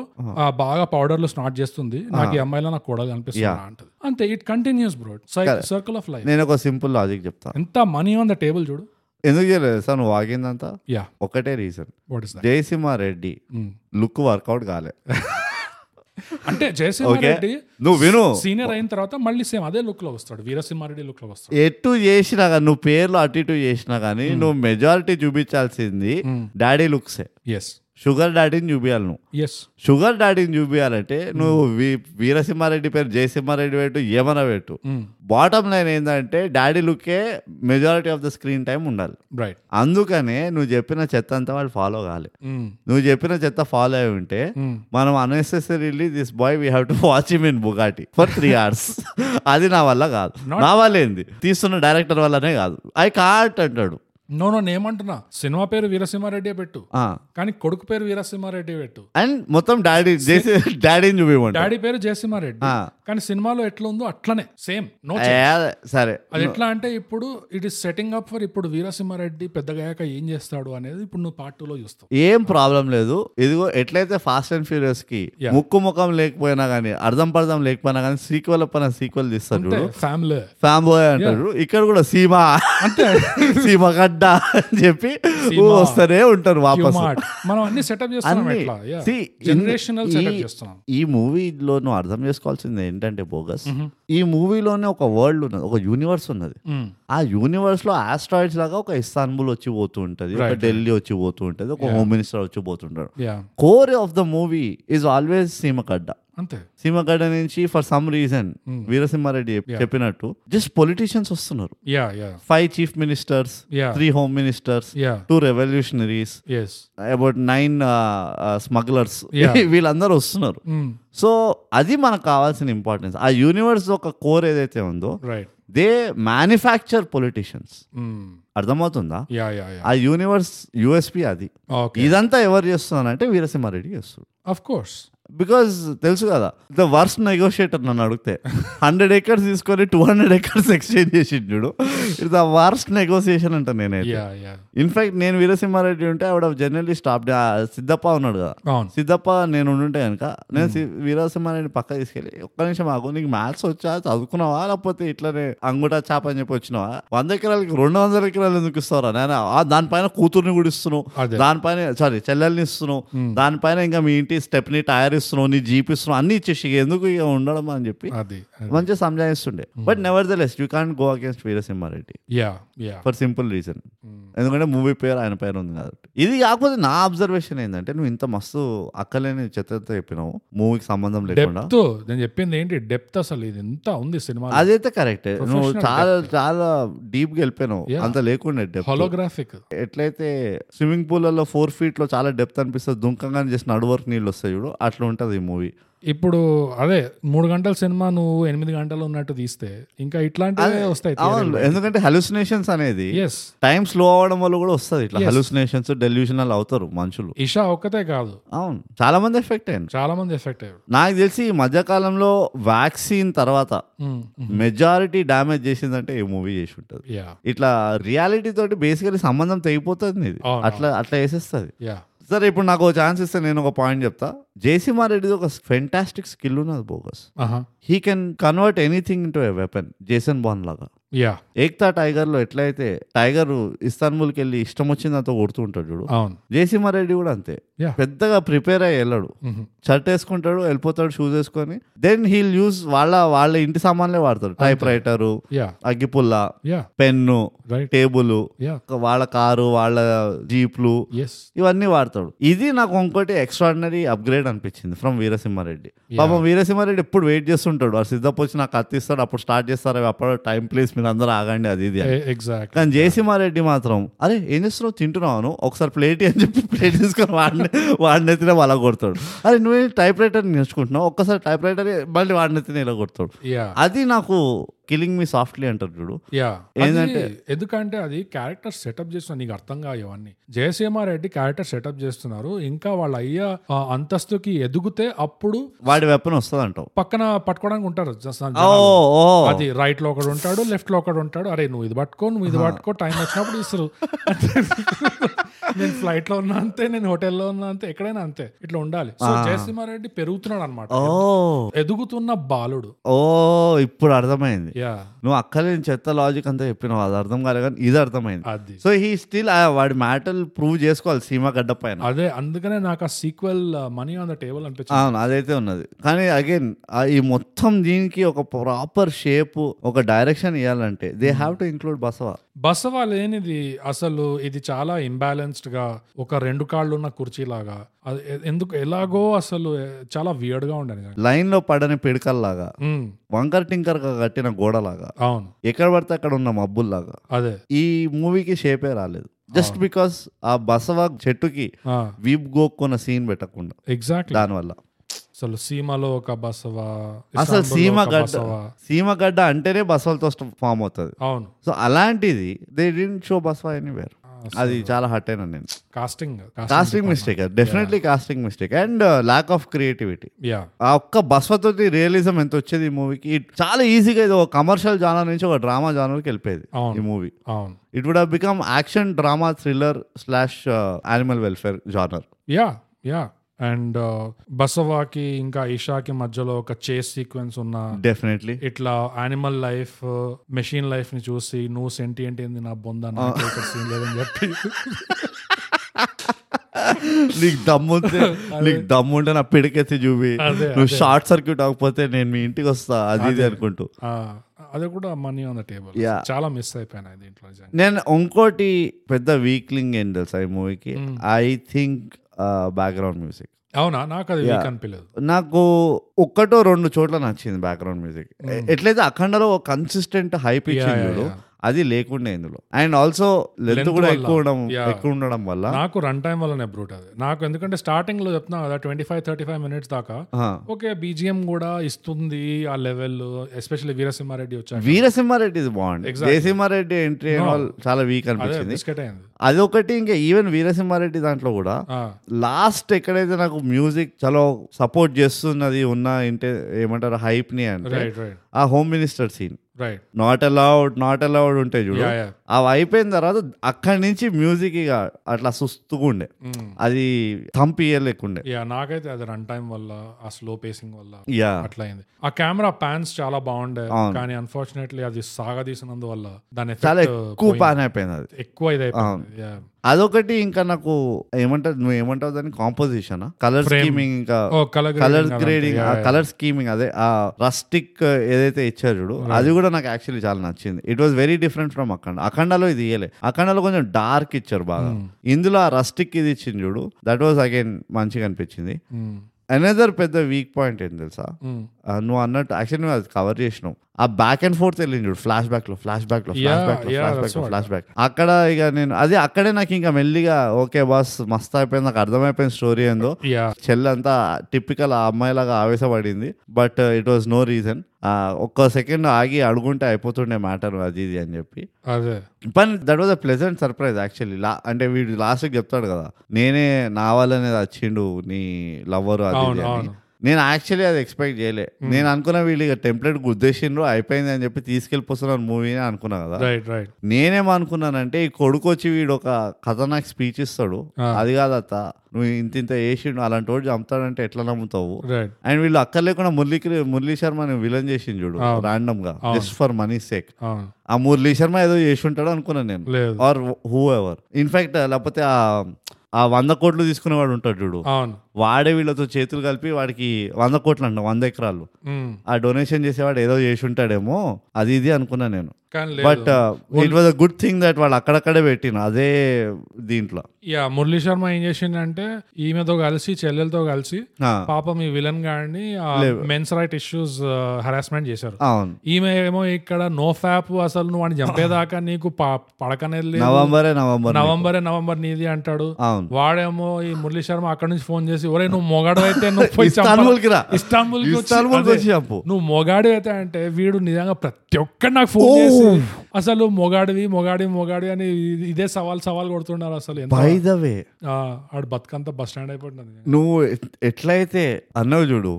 బాగా పౌడర్లో స్నాట్ చేస్తుంది నాకు ఈ అమ్మాయిలో నాకు కూడా కనిపిస్తుంది అంటది. అంతే it continues bro circle of life నేను ఒక సింపుల్ లాజిక్ చెప్తా. ఎంత మనీ ఆన్ ద టేబుల్ చూడు. ఎందుకు చేయలేదు సార్? నువ్వు వాగిందంతా? యా. ఒకటే రీజన్ జయసింహారెడ్డి లుక్ వర్కౌట్ కాలే. అంటే జయసింహారెడ్డి నువ్వు విను. సీనియర్ అయిన తర్వాత మళ్ళీ సేమ్ అదే లుక్లో వస్తాడు. వీరసింహారెడ్డి లుక్లో వస్తాడు. ఎటు చేసినా కానీ నువ్వు పేర్లు అటు ఇటు చేసినా కానీ నువ్వు మెజారిటీ చూపించాల్సింది డాడీ లుక్సే ఎస్ షుగర్ డాడీని చూపించాలి నువ్వు. షుగర్ డాడీని చూపించాలంటే నువ్వు వీరసింహారెడ్డి పేరు జయసింహారెడ్డి పెట్టు ఏమన్నా పెట్టు. బాటమ్ లైన్ ఏంటంటే daddy లుక్కే majority of the screen time ఉండాలి. రైట్ అందుకనే నువ్వు చెప్పిన చెత్త అంతా వాళ్ళు ఫాలో కావాలి నువ్వు చెప్పిన చెత్త ఫాలో అయి ఉంటే మనం unnecessarily this boy we have to watch him in Bugatti for three hours అది నా వల్ల కాదు. నా వల్ల ఏంది? తీస్తున్న డైరెక్టర్ వల్లనే కాదు. ఐ కాట్ అంటాడు. నో నో నేమంటున్నా. సినిమా పేరు వీరసింహారెడ్డి పెట్టు. కానీ కొడుకు పేరు వీరసింహారెడ్డి పెట్టు. అండ్ మొత్తం డాడీ డాడీని చూపించమంటాడు డాడీ పేరు జయసింహారెడ్డి. కానీ సినిమాలో ఎట్లా ఉందో అట్లనే సేమ్ నో సరే. అది ఎట్లా అంటే ఇప్పుడు it is setting up for ఇప్పుడు వీరసింహారెడ్డి పెద్దగా అయ్యాక ఏం చేస్తాడు అనేది ఇప్పుడు నువ్వు పార్ట్ టూ లో చూస్తావు. ఏం ప్రాబ్లం లేదు. ఇదిగో ఎట్లయితే ఫాస్ట్ అండ్ ఫ్యూరియస్కి. ముక్కు ముఖం లేకపోయినా కానీ అర్థం పర్థం లేకపోయినా కానీ సీక్వెల్ పైన సీక్వెల్ తీస్తాడు అంటే ఫ్యామిలీ ఫ్యామ్ బాయ్ అంటాడు ఇక్కడ కూడా సీమా. అంతే. సీమ గడ్డ అని చెప్పి. వస్తూనే ఉంటారు వాపస్. మనం అన్ని సెటప్ చేస్తున్నాం ఈ- చేస్తున్నాం. ఈ మూవీలో నువ్వు అర్థం చేసుకోవాల్సింది ఏంటంటే బోగస్ ఈ మూవీలోనే ఒక వరల్డ్ ఉన్నది ఒక యూనివర్స్ ఉన్నది. ఆ యూనివర్స్లో ఆస్ట్రాయిడ్స్ లాగా ఒక ఇస్తాన్బుల్ వచ్చి పోతూ ఉంటది ఒక ఢిల్లీ వచ్చి పోతూ ఉంటది ఒక హోమ్ మినిస్టర్ వచ్చి పోతుంటాడు. Yeah core of the movie is always సీమగడ్డ అంతే. సీమగడ్డ నుంచి ఫర్ సమ్ రీజన్ వీరసింహారెడ్డి చెప్- చెప్పినట్టు జస్ట్ పొలిటీషియన్స్ వస్తున్నారు. Five chief ministers. Three home ministers two revolutionaries about nine smugglers. వీళ్ళందరూ వస్తున్నారు. సో అది మనకు కావాల్సిన ఇంపార్టెన్స్ ఆ యూనివర్స్ ఒక కోర్ ఏదైతే ఉందో దే మ్యానుఫ్యాక్చర్ పొలిటీషియన్స్ అర్థమవుతుందా? ఆ యూనివర్స్ యూఎస్పి అది. ఇదంతా ఎవరు చేస్తున్నారంటే వీరసింహారెడ్డి చేస్తారు ఆఫ్ కోర్స్ బికాజ్ తెలుసు కదా ద వర్స్ట్ నెగోషియేటర్ నన్ను అడిగితే హండ్రెడ్ ఎకర్స్ తీసుకొని టూ హండ్రెడ్ ఎకర్స్ ఎక్స్చేంజ్ చేసిండు చూడు. ఇట్ ద వర్స్ట్ నెగోసియేషన్ అంట నేనైతే. ఇన్ఫాక్ట్ నేను వీరసింహారెడ్డి ఉంటే ఆవిడ జనరల్లీ స్టాప్ సిద్ధప్ప ఉన్నాడు కదా. సిద్ధప్ప నేను ఉండుంటే కనుక నేను సి- వీరసింహారెడ్డి పక్క తీసుకెళ్ళి ఒక్క నిమిషం ఆగు నీకు మ్యాథ్స్ వచ్చా చదువుకున్నావా లేకపోతే ఇట్లనే అంగుటా చాప అని చెప్పి వచ్చినావా? వంద ఎకరాలకి రెండు వందల ఎకరాలు ఎందుకు ఇస్తారా నేను దానిపైన కూతుర్ని కూడా ఇస్తున్నావు. దానిపైన సారీ చెల్లెల్ని ఇస్తున్నావు. దానిపైన ఇంకా మీ ఇంటి స్టెప్ని టైర్ ఇస్తున్నావు నీ జీప్ ఇస్తున్నావు అన్ని ఇచ్చేసి ఇక ఎందుకు ఇక ఉండడం అని చెప్పి మంచిగా సంజాయిస్తుండే. But never the less you can't go against Veera Simha Reddy. Yeah yeah for simple reason ఎందుకంటే మూవీ పేరు ఆయన పేరు ఉంది కాబట్టి. ఇది కాకపోతే నా అబ్జర్వేషన్ ఏంటంటే నువ్వు ఇంత మస్తు అక్కలేని చెత్త చెప్పినావు. మూవీకి సంబంధం లేకుండా. నేను చెప్పింది ఏంటి? డెప్త్ అసలు ఇది ఎంత ఉంది సినిమా అదైతే కరెక్ట్ నువ్వు చాలా చాలా డీప్గా వెళ్ళిపోయినావు. అంత లేకుండా డెప్త్ హోలోగ్రాఫిక్ ఎట్లయితే స్విమ్మింగ్ పూల్లలో ఫోర్ ఫీట్లో చాలా డెప్త్ అనిపిస్తుంది. దుంకంగానే చేసిన నడువరకు నీళ్ళు వస్తాయి చూడు. అట్లా ఉంటది ఈ మూవీ ఇప్పుడు అదే మూడు గంటల సినిమా నువ్వు ఎనిమిది గంటలు ఉన్నట్టు తీస్తే ఇంకా ఇట్లాంటివే వస్తాయి అవును. ఎందుకంటే హెలుసినేషన్స్ అనేది ఎస్ టైం స్లో అవడం వల్ల కూడా వస్తుంది. ఇట్లా హెలుసినేషన్స్ డెల్యూషనల్ అవుతారు మనుషులు. ఇషా ఒక్కతే కాదు. అవును. చాలా మంది ఎఫెక్ట్ అయ్యారు చాలా మంది ఎఫెక్ట్ అయ్యారు. నాకు తెలిసి ఈ మధ్యకాలంలో వ్యాక్సిన్ తర్వాత మెజారిటీ డ్యామేజ్ చేసిందంటే ఈ మూవీ చేసి ఉంటుంది. ఇట్లా రియాలిటీ తోటి బేసికలీ సంబంధం తెగిపోతుంది ఇది అట్లా అట్లా వేసేస్తుంది యా సరే ఇప్పుడు నాకు ఛాన్స్ ఇస్తే నేను ఒక పాయింట్ చెప్తా. జేసీమా రెడ్డిది ఒక ఫెంటాస్టిక్ స్కిల్ ఉన్నది bogus. He can convert anything into a weapon Jason Bourne లాగా. యా ఏక్తా టైగర్లో ఎట్లయితే టైగర్ ఇస్తాన్బుల్కి వెళ్ళి ఇష్టం వచ్చిందంతా కొడుతూ ఉంటాడు చూడు. అవును. జేసీమా రెడ్డి కూడా అంతే. పెద్దగా ప్రిపేర్ అయ్యి వెళ్ళాడు. షర్ట్ వేసుకుంటాడు వెళ్ళిపోతాడు షూస్ వేసుకొని. దెన్ హీల్ యూస్ వాళ్ళ వాళ్ళ ఇంటి సామాన్లే వాడతాడు. టైప్ రైటరు అగ్గిపుల్ల పెన్ను టేబుల్ వాళ్ళ కారు వాళ్ళ జీప్లు ఇవన్నీ వాడతాడు. ఇది నాకు ఇంకోటి ఎక్స్ట్రాడినరీ అప్గ్రేడ్ అనిపించింది ఫ్రమ్ వీరసింహారెడ్డి. పాపం వీరసింహారెడ్డి ఎప్పుడు వెయిట్ చేస్తుంటాడు. వాడు సిద్ధప్ వచ్చి నాకు కత్తి ఇస్తాడు అప్పుడు స్టార్ట్ చేస్తారు అప్పుడు టైం ప్లేస్ మీరు అందరూ ఆగండి అది ఇది. ఎగ్జాక్ట్ కానీ జయసింహారెడ్డి మాత్రం అరే ఏం చేస్తున్నావు? తింటున్నావు ఒకసారి ప్లేట్ అని చెప్పి ప్లేట్ తీసుకొని వాడిని వాడిని ఎత్తినే వాళ్ళ కొడతాడు. అరే నువ్వే టైప్ రైటర్ నేర్చుకుంటున్నావు ఒక్కసారి టైప్ రైటర్ మళ్ళీ వాడిని ఎత్తినే ఇలా కొడతాడు. అది నాకు కిలింగ్ మీ సాఫ్ట్లీ అంటారు చూడు. యా. ఏందంటే- ఎందుకంటే అది క్యారెక్టర్ సెటప్ చేస్తున్నా నీకు అర్థం ఇవన్నీ. జయసీమ రెడ్డి క్యారెక్టర్ సెటప్ చేస్తున్నారు. ఇంకా వాళ్ళ అయ్య అంతస్తుకి ఎదుగుతే అప్పుడు వాడి వెపన్ వస్తుంది అంటావు పక్కన పట్టుకోవడానికి ఉంటారు అది రైట్లో ఒకడు ఉంటాడు లెఫ్ట్లో ఒకడు ఉంటాడు. అరే నువ్వు ఇది పట్టుకో నువ్వు ఇది పట్టుకో టైం వచ్చినప్పుడు ఇస్తారు. నేను ఫ్లైట్లో ఉన్నా అంతే నేను హోటల్లో ఉన్నా అంతే ఎక్కడైనా అంతే. ఇట్లా ఉండాలి. సో జయసింహారెడ్డి పెరుగుతున్నాడు అనమాట ఓ. ఎదుగుతున్న బాలుడు. ఓ ఇప్పుడు అర్థమైంది. నువ్వు అక్కలేని చెత్త లాజిక్ అంతా చెప్పినావు అది అర్థం కాలే కానీ ఇది అర్థమైంది. సో హీ స్టిల్ వాడి మ్యాటర్ ప్రూవ్ చేసుకోవాలి సీమా గడ్డ పైన. అదే అందుకనే నాకు ఆ sequel money on the table అనిపించింది. అవును అదైతే ఉన్నది. కానీ అగైన్ ఈ మొత్తం దీనికి ఒక ప్రాపర్ షేప్ ఒక డైరెక్షన్ ఇవ్వాలంటే they have to include Basava. Basava లేనిది అసలు ఇది చాలా ఇంబ్యాలెన్స్డ్గా ఒక రెండు కాళ్ళు ఉన్న కుర్చీలాగా ఎందుకు ఎలాగో అసలు చాలా వియర్డ్గా ఉండేది లైన్లో పడని పిడకల్లాగా. వంకర్ టింకర్గా కట్టిన గోడలాగా. అవును. ఎక్కడ పడితే అక్కడ ఉన్న మబ్బుల్లాగా. అదే. ఈ మూవీకి షేపే రాలేదు. జస్ట్ బికాస్ ఆ బసవ చెట్టుకి వీప్ గోక్కున్న సీన్ పెట్టకుండా. ఎగ్జాక్ట్లీ దానివల్ల. అసలు సీమలో ఒక బసవా అసలు సీమ గడ్డ బసవా. సీమగడ్డ అంటేనే బసవలతో ఫామ్ అవుతుంది. అవును. సో అలాంటిది they didn't show Basava anywhere అది చాలా హట్ అయినా నేను. Casting casting mistake definitely casting mistake and lack of creativity yeah ఆ ఒక్క బస్వతోటి రియలిజం ఎంత వచ్చేది ఈ మూవీకి చాలా ఈజీగా ఇది ఒక కమర్షియల్ జానర్ నుంచి ఒక డ్రామా జానర్కి వెళ్ళిపోయేది. ఈ మూవీ అవును. It would become action drama thriller slash animal welfare genre yeah yeah and బసవాకి ఇంకా ఇషాకి మధ్యలో ఒక చేస్ సీక్వెన్స్ ఉన్న డెఫినెట్లీ ఇట్లా యానిమల్ లైఫ్ మెషిన్ లైఫ్ని చూసి నువ్వు సెంటి ఏంటి నా బొంద సీన్ లేదని చెప్పి. నీకు దమ్ముంటే నీకు దమ్ముంటే నా పిడికెత్తి చూపి. నువ్వు షార్ట్ సర్క్యూట్ అవ్వకపోతే నేను మీ ఇంటికి వస్తా అది ఇది అనుకుంటూ. అది కూడా మనీ ఆన్ ద టేబుల్. చాలా మిస్ అయిపోయాను దీంట్లో. నేను ఇంకోటి పెద్ద వీక్లింగ్ ఏం తెలుసా ఈ మూవీకి ఐ థింక్ బ్యాక్గ్రౌండ్ మ్యూజిక్ అవునా? నాకు అది అనిపించలేదు నాకు ఒక్కటో రెండు చోట్ల నచ్చింది బ్యాక్గ్రౌండ్ మ్యూజిక్ ఎట్లయితే అఖండలో కన్సిస్టెంట్ చూడు yeah. అది లేకుండే ఇందులో. అండ్ ఆల్సో లెంత్ కూడా వల్ల. ఎక్కువ ఉండడం. ఎక్కువ ఉండడం వల్ల నాకు రన్ టైం వల్లనే బ్రూట్ అది. నాకు ఎందుకంటే స్టార్టింగ్లో చెప్తున్నా కదా twenty five thirty five minutes దాకా. ఓకే బీజిఎం కూడా ఇస్తుంది ఆ లెవెల్ ఎస్పెషల్లీ వీరసింహారెడ్డి వచ్చాక. వీరసింహారెడ్డి ఇది బాగుంది. జయసింహారెడ్డి ఎంట్రీ చాలా వీక్ అదే అనిపించింది. అదొకటి ఇంకా ఈవెన్ వీరసింహారెడ్డి దాంట్లో కూడా లాస్ట్ ఎక్కడైతే నాకు మ్యూజిక్ చాలా సపోర్ట్ చేస్తున్నది ఉన్న ఇంటే ఏమంటారు హైప్ని అంటే రైట్ రైట్ ఆ home minister scene right not allowed not allowed ఉంటాయి చూడు. అవి అయిపోయిన తర్వాత అక్కడి నుంచి మ్యూజిక్ ఇక అట్లా సుస్తుగా ఉండే. అది థంప్ లేకుండే యా నాకైతే అది రన్ టైం వల్ల ఆ స్లో పేసింగ్ వల్ల యా అట్లా అయింది ఆ కెమెరా ప్యాన్స్ చాలా బాగుండే. కానీ అన్ఫార్చునేట్లీ అది సాగదీసినందువల్ల దాని చాలా ఎక్కువ పాన్ అయిపోయింది అది. ఎక్కువ ఇది అయిపోయింది. అదొకటి ఇంకా నాకు ఏమంటారు నువ్వు ఏమంటావు దాన్ని? Composition colour. స్కీమింగ్ ఇంకా కలర్ గ్రేడింగ్ కలర్ స్కీమింగ్ అదే ఆ రస్టిక్ ఏదైతే ఇచ్చారు చూడు అది కూడా నాకు యాక్చువల్లీ చాలా నచ్చింది. It was very different from Akhanda అఖండలో ఇది ఇయ్యలే. అఖండలో కొంచెం డార్క్ ఇచ్చారు బాగా. ఇందులో ఆ రస్టిక్ ఇది ఇచ్చింది చూడు దట్ వాస్ అగైన్ మంచిగా అనిపించింది. అనదర్ పెద్ద వీక్ పాయింట్ ఏంటి తెలుసా? ఆ, నువ్వు అన్నట్టు యాక్చువల్లీ నువ్వు అది కవర్ చేసినావు. ఆ బ్యాక్ అండ్ ఫోర్త్ వెళ్ళింది చూడు ఫ్లాష్ బ్యాక్లో ఫ్లాష్ బ్యాక్లో ఫ్లాష్ బ్యాక్లో ఫ్లాష్ బ్యాక్లో. ఫ్లాష్ బ్యాక్ అక్కడ ఇక నేను అది అక్కడే నాకు ఇంకా మెల్లిగా ఓకే బాస్ మస్త్ అయిపోయింది నాకు అర్థమైపోయింది స్టోరీ ఏందో. యా చెల్లి అంతా టిపికల్ ఆ అమ్మాయిలాగా ఆవేశపడింది but it was no reason ఒక్క సెకండ్ ఆగి అడుగుంటే అయిపోతుండే మ్యాటర్ అది ఇది అని చెప్పి. పని that was a pleasant surprise actually లా అంటే వీడు లాస్ట్కి చెప్తాడు కదా నేనే నా వల్లనే వచ్చిండు నీ లవ్వర్ అది నేను యాక్చువల్లీ అది ఎక్స్పెక్ట్ చేయలే. నేను అనుకున్న వీళ్ళు ఇక టెంప్లెట్ గుద్దేసిండ్రు అయిపోయింది అని చెప్పి తీసుకెళ్ళిపోతున్నారు మూవీ అనుకున్నా కదా. రైట్ రైట్ నేనేమనుకున్నానంటే ఈ కొడుకు వచ్చి వీడు ఒక ఖతర్నాక్ స్పీచ్ ఇస్తాడు. అది కాదత్త నువ్వు ఇంత ఇంత వేసిండు అలాంటి వాడు చంపుతాడంటే ఎట్లా నమ్ముతావు? అండ్ వీళ్ళు అక్కర్లేకుండా మురళీకి మురళీ శర్మ విలన్ చేసిండు చూడు. రాండమ్గా. జస్ట్ ఫర్ మనీ సేక్ ఆ. మురళీ శర్మ ఏదో చేసి ఉంటాడు అనుకున్నాను నేను. ఆర్ హూ ఎవర్ ఇన్ఫాక్ట్ లేకపోతే ఆ ఆ వంద కోట్లు తీసుకునేవాడు ఉంటాడు చూడు. వాడే వీళ్ళతో చేతులు కలిపి వాడికి వంద కోట్లు అంట వంద ఎకరాలు. ఆ డొనేషన్ చేసేవాడు ఏదో చేసి ఉంటాడేమో అది ఇది అనుకున్నా నేను. But it was a good thing that వాళ్ళు అక్కడక్కడే పెట్టిన అదే దీంట్లో. యా మురళీ శర్మ ఏం చేసిండంటే ఈమెతో కలిసి చెల్లెలతో కలిసి పాపం ఈ విలన్ గాడిని మెన్స్ రైట్ ఇష్యూస్ హరాస్మెంట్ చేశారు. ఈమె ఏమో ఇక్కడ నో ఫ్యాప్ అసలు నువ్వు వాడిని చంపేదాకా నీకు పడకనేది నవంబరే నవంబర్ నవంబరే నవంబర్ నీది అంటాడు. వాడేమో ఈ మురళీ శర్మ అక్కడ నుంచి ఫోన్ చేసి ఒరే నువ్వు మొగాడు అయితే నువ్వు పోయి చంపాలి." ఇస్తాన్బుల్కి రా. ఇస్తాన్బుల్కి వచ్చి- ఇస్తాన్బుల్కి అదే. వచ్చి చంపు. నువ్వు మొగాడు అయితే అంటే వీడు నిజంగా ప్రతి ఒక్కటి నాకు ఫోన్ చేసి అసలు మొగాడివి మొగాడి మొగాడి అని ఇది- సవాల్ సవాల్ కొడుతున్నారు అసలు బై ద వే ఆ, ఆడు బతుకంతా బస్ స్టాండ్ అయిపోతుంది నువ్వు ఎట్- ఎట్లయితే అన్నావు చూడు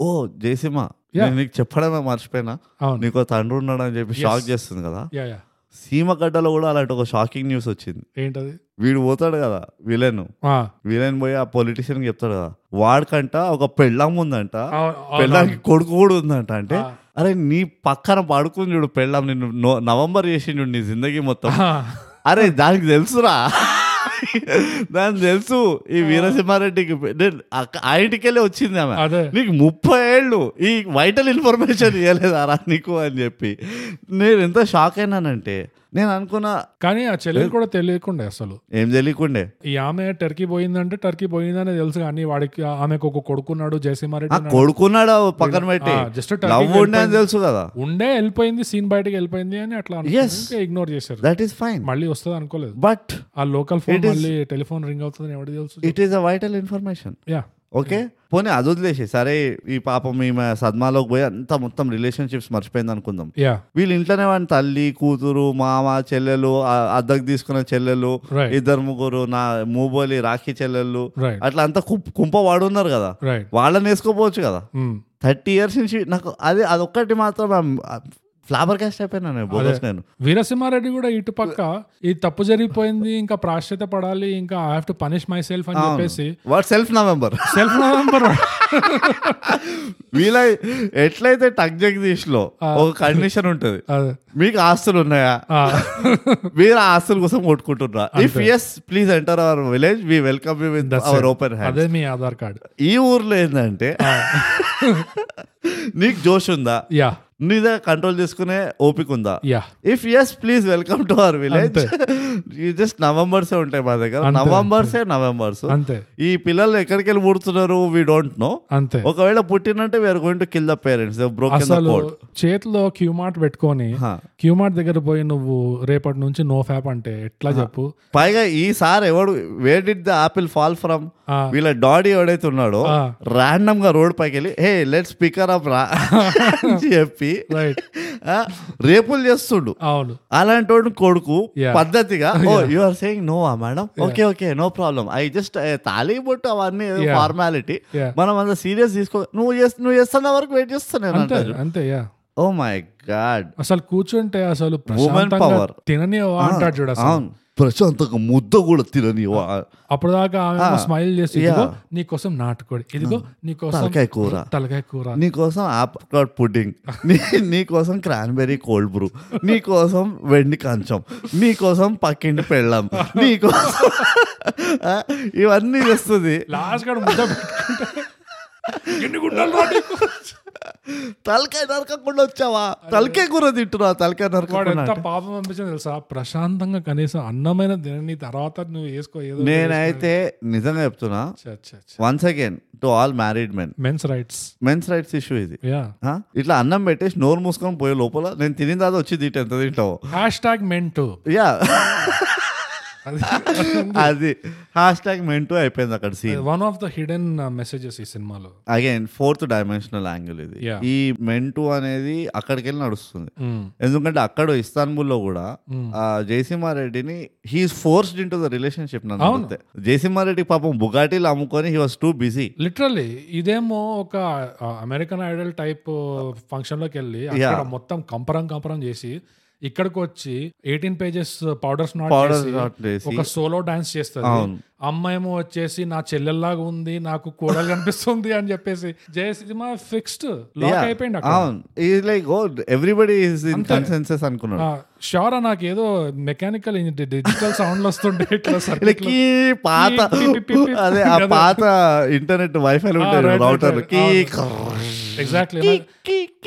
ఓ జయసింహ నేను నీకు చెప్పడమే మర్చిపోయినా నీకు తండ్రి ఉన్నాడు అని చెప్పి షాక్ చేస్తుంది కదా? యా సీమగడ్డలో కూడా అలాంటి ఒక షాకింగ్ న్యూస్ వచ్చింది. ఏంటది? వీడు పోతాడు కదా విలన్ విలన్ పోయి ఆ పొలిటీషియన్ చెప్తాడు కదా వాడికంట ఒక పెళ్ళం ఉందంట. పెళ్ళానికి కొడుకు కూడా ఉందంట అంటే. అరే నీ పక్కన పడుకుని చూడు పెళ్ళాం నిన్ను నో- నవంబర్ చేసిండు నీ జిందగీ మొత్తం. అరే దానికి తెలుసురా. దానికి తెలుసు ఈ వీరసింహారెడ్డికి ఆ ఇంటికెళ్ళి వచ్చింది ఆమె. నీకు ముప్పై ఏళ్ళు ఈ వైటల్ ఇన్ఫర్మేషన్ ఇవ్వలేదారా నీకు అని చెప్పి. నేను ఎంత షాక్ అయినానంటే నేను అనుకున్నా కానీ ఆ చెల్లెలు కూడా తెలియకుండే అసలు. ఏం తెలియకుండే? ఈ ఆమె టర్కీ పోయిందంటే టర్కీ పోయిందని తెలుసు కానీ వాడికి ఆమెకు ఒక కొడుకున్నాడు జయసింహారెడ్డి. కొడుకున్నాడు పక్కన పెట్టి. లవ్ ఉండే అని. తెలుసు కదా. ఉండే వెళ్ళిపోయింది సీన్ బయటకి వెళ్ళిపోయింది అని అట్లా. ఇగ్నోర్ చేశారు. దట్ ఈస్ ఫైన్ మళ్ళీ వస్తుంది అనుకోలేదు. బట్ ఆ లోకల్ ఫోన్ మళ్ళీ టెలిఫోన్ రింగ్ అవుతుంది ఎవరికి తెలుసు? It is a vital information yeah okay? పోనీ అది వదిలేసి సరే ఈ పాపం ఈమె సద్మాలోకి పోయి అంతా మొత్తం రిలేషన్షిప్స్ మర్చిపోయింది అనుకుందాం. వీళ్ళు ఇంట్లోనే వాడిని తల్లి కూతురు మామ చెల్లెలు అద్దకు తీసుకున్న చెల్లెలు ఇద్దరు ముగ్గురు నా మూబోలి రాఖీ చెల్లెళ్ళు అట్లా అంతా కుంప కుంప వాడున్నారు కదా. వాళ్ళని వేసుకోపోవచ్చు కదా. థర్టీ ఇయర్స్ నుంచి నాకు అది అదొక్కటి మాత్రం ఫ్లాబర్ కాస్ట్ అయిపోయినా బోగస్ నేను. వీరసింహారెడ్డి కూడా ఇటు పక్క ఈ తప్పు జరిగిపోయింది ఇంకా ప్రాశ్చిత పడాలి ఇంకా I have to punish myself అని చెప్పేసి. What self November self November వీళ్ళ ఎట్లయితే టక్ జగదీష్లో ఒక కండిషన్ ఉంటది. మీకు ఆస్తులు ఉన్నాయా? మీరు ఆస్తుల కోసం కొట్టుకుంటున్నారా? If yes please enter our village we welcome you with our. Open hand అదే మీ ఆధార్ కార్డ్. ఈ ఊర్లో ఏంటంటే నీకు జోష్ ఉందా? యా. నీ దగ్గర కంట్రోల్ చేసుకునే ఓపిక ఉందా? If yes please welcome to our village ఈ జస్ట్ నవంబర్సే ఉంటాయి మా దగ్గర. నవంబర్సే నవంబర్స్ అంతే. ఈ పిల్లలు ఎక్కడికి వెళ్ళి పుడుతున్నారు? వీ డోంట్ నో అంతే. ఒకవేళ పుట్టినంటే we are going to kill the parents అసలు చేతిలో క్యూమార్ట్ పెట్టుకొని క్యూమార్ట్ దగ్గర పోయి నువ్వు రేపటి నుంచి నో ఫ్యాప్ అంటే ఎట్లా చెప్పు? పైగా ఈసారి ఎవడు where did the apple fall from వీళ్ళ డాడీ ఎవడైతే ఉన్నాడో. ర్యాండమ్గా రోడ్ పైకి వెళ్ళి హే లెట్ స్పీకర్ అప్ రా చెప్పి రేపులు చేస్తుండు. అవును. అలాంటి వాడు కొడుకు. పద్ధతిగా ఓ you are saying no madam? Okay okay no problem I just తాళి బొట్టు అవన్నీ. ఫార్మాలిటీ. మనం అంత సీరియస్ తీసుకో నువ్వు చేస్త నువ్వు చేస్తున్న వరకు వెయిట్ చేస్తాను అంతే ఓ మై గాడ్ అసలు కూర్చుంటే అసలు power. తినని అంటాడు చూడు అసలు. ప్రశాంతంగా ముద్ద కూడా తినని అప్పుడు దాకా ఆమె స్మైల్ చేసి. ఇదిగో నీకోసం నాటుకోడి. ఇదిగో నీకోసం తలకాయ కూర. తలకాయ కూర. నీకోసం ఆప్రికాట్ పుడ్డింగ్. నీ నీకోసం క్రాన్బెర్రీ కోల్డ్ బ్రూ. నీకోసం వెండి కంచం. నీకోసం పక్కింటి పెళ్ళం. నీకోసం ఇవన్నీ తెస్తుంది లాస్ట్ ముద్ద ఎన్ని గుండెలు? తలకాయ నరకకుండా వచ్చావా? తలకాయ కూర తింటున్నా తలకాయ నరకకుండా పాపం పంపించింది తెలుసా? ప్రశాంతంగా కనీసం అన్నమైన తినని తర్వాత నువ్వు వేసుకో ఏదో నేనైతే నిజంగా చెప్తున్నా once again to all married men men's rights men's rights issue ఇది? ఇట్లా అన్నం పెట్టేసి నోరు మూసుకొని పోయే లోపల నేను తినిన తర్వాత వచ్చి తింటే ఎంత తింటావు? Hashtag men too yeah అది హ్యాష్ ట్యాగ్ మెంటూ అయిపోయింది అక్కడ scene one of the hidden messages ఈ సినిమాలో. అగైన్ ఫోర్త్ డైమెన్షనల్ యాంగిల్ ఇది. ఈ మెంటూ అనేది అక్కడికి వెళ్ళి నడుస్తుంది. Mm. ఎందుకంటే అక్కడ ఇస్తాన్బుల్లో కూడా ఆ జయసింహారెడ్డిని he is forced into the relationship నన్ను. అడిగితే. జయసింహారెడ్డి పాపం బుగాటీలు అమ్ముకొని he was too busy literally ఇదేమో ఒక అమెరికన్ ఐడల్ టైప్ ఫంక్షన్లోకి వెళ్ళి అక్కడ మొత్తం కంపరం కంపరం చేసి ఇక్కడికి వచ్చి ఎయిటీన్ పేజెస్ పౌడర్స్ నాట్. ఒక సోలో డాన్స్ చేస్తుంది. అమ్మాయేమో వచ్చేసి నా చెల్లెల్లాగా ఉంది నాకు కోడలు కనిపిస్తుంది అని చెప్పేసి జయసినిమా ఫిక్స్డ్ లాక్ అయిపోయింది అవును. Like oh everybody is in consensus అనుకున్నాడు. షోరా నాకు ఏదో మెకానికల్ డిజిటల్ సౌండ్లు వస్తుండే ఇట్లా పాత అదే ఆ పాత ఇంటర్నెట్ వైఫై ఉంటాయి right, రౌటర్. కీ ఎగ్జాక్ట్లీ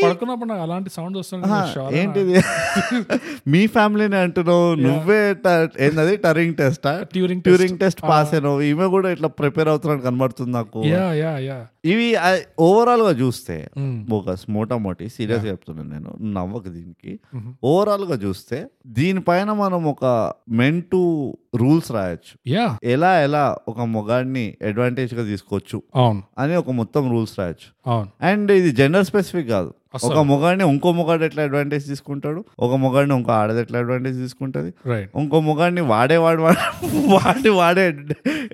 పడుకున్నప్పుడు నాకు అలాంటి సౌండ్ వస్తుంది. ఏంటిది మీ ఫ్యామిలీని అంటున్నావు. నువ్వే ఏంటది Turing test test. Turing test pass అయినావు. ఈమె కూడా ఇట్లా ప్రిపేర్ అవుతున్నట్టు కనబడుతుంది నాకు. యా యా యా ఇవి ఓవరాల్గా చూస్తే. బోగస్ మోటామోటి సీరియస్ చెప్తున్నాను నేను నవ్వకు దీనికి. ఓవరాల్గా చూస్తే దీనిపైన మనం ఒక మెంటు రూల్స్ రాయొచ్చు. ఎలా ఎలా ఒక మొగాడిని అడ్వాంటేజ్గా తీసుకోవచ్చు అవును. అని ఒక మొత్తం రూల్స్ రాయొచ్చు. అండ్ ఇది జెండర్ స్పెసిఫిక్ కాదు. ఒక మొగాడిని ఇంకో మొగాడు ఎట్లా అడ్వాంటేజ్ తీసుకుంటాడు? ఒక మొగాడిని ఇంకో ఆడది ఎట్లా అడ్వాంటేజ్ తీసుకుంటది? ఇంకో మొగాడిని వాడే వాడు వాడు- వాడి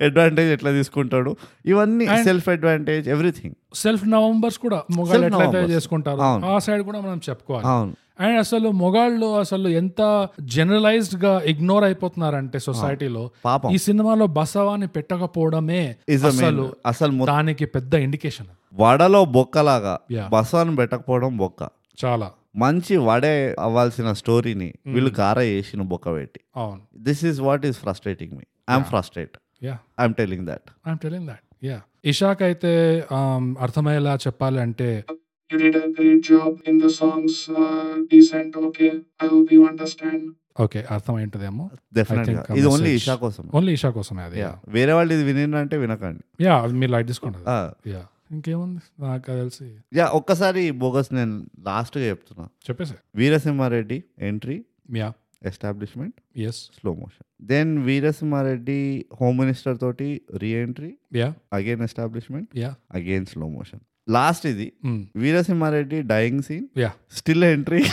అడ్వాంటేజ్ ఎట్లా తీసుకుంటాడు? ఇవన్నీ సెల్ఫ్ అడ్వాంటేజ్ ఎవ్రీథింగ్ సెల్ఫ్ నవంబర్స్ కూడా మొగాళ్ళు ఎట్లయితే. చేసుకుంటారు. ఆ సైడ్ కూడా మనం చెప్పుకోవాలి. అవును. అండ్ అసలు మొగాళ్ళు అసలు ఎంత జనరలైజ్డ్గా ఇగ్నోర్ అయిపోతున్నారంటే సొసైటీలో ఈ సినిమాలో బసవాని పెట్టకపోవడమే అసలు అసలు దానికి పెద్ద ఇండికేషన్ వడలో బొక్కలాగా Yeah. బసాన్ని పెట్టకపోవడం బొక్క. చాలా. మంచి వడే అవ్వాల్సిన స్టోరీని వీళ్ళు గార చేసిన బొక్క పెట్టి. అవును. This is what is frustrating me I'm frustrate yeah I'm telling that I'm telling that yeah Ishaq అయితే um, అర్థమయ్యేలా చెప్పాలి అంటే You did a great job in the songs. Uh, decent, okay. I hope you understand. Okay అర్థమైంటదేమో ఇది only Isha కోసం only Isha కోసమే అది Yeah. వేరే వాళ్ళు ఇది వినంటే వినకండి. యా అది మీరు లైట్ తీసుకోండి ఆ, యా ఇంకేముంది? నాకు తెలిసి యా ఒక్కసారి బోగస్ నేను లాస్ట్గా చెప్తున్నా. చెప్పేసి. Veera Simha Reddy entry yeah. Establishment yes slow motion. Then Veera Simha Reddy home minister తోటి reentry yeah. Again establishment yeah. Again slow motion. Last ఇది Veera Simha Reddy dying scene yeah. Still entry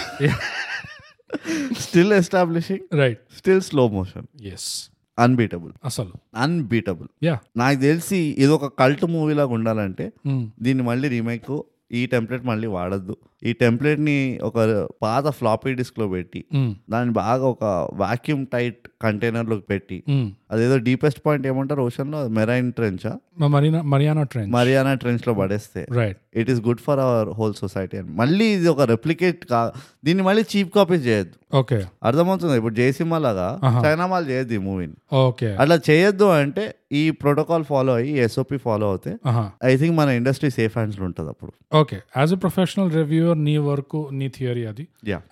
still establishing right still slow motion. Yes unbeatable అసలు. Unbeatable yeah నాకు తెలిసి ఇది ఒక cult movie లాగా ఉండాలంటే దీన్ని మళ్ళీ రీమేక్ ఈ టెంప్లెట్ మళ్ళీ వాడద్దు. ఈ టెంప్లెట్ని ఒక పాత ఫ్లాపీ డిస్క్లో పెట్టి దాన్ని బాగా ఒక వాక్యూమ్ టైట్ కంటైనర్లోకి పెట్టి అదేదో డీపెస్ట్ పాయింట్ ఏమంటారు ఓషన్లో మెరైన్ ట్రెంచా మరియానా ట్రెండ్ మరియానా ట్రెంచ్లో పడేస్తే. Right it is good for our whole society అని. మళ్ళీ ఇది ఒక రెప్లికేట్ కా దీన్ని మళ్ళీ చీప్ కాపీస్ చేయొద్దు. ఓకే. అర్థమవుతుంది? ఇప్పుడు జయసింహ లాగా. చైనా మాల్ చేయొద్దు ఈ మూవీని ఓకే. అట్లా చేయొద్దు అంటే ఈ ప్రోటోకాల్ ఫాలో అయ్యి ఎస్ఓపి ఫాలో అవుతే ఐ థింక్ మన ఇండస్ట్రీ సేఫ్ హ్యాండ్స్లో ఉంటుంది అప్పుడు okay as a professional reviewer నీ వరకు నీ థియరీ అది.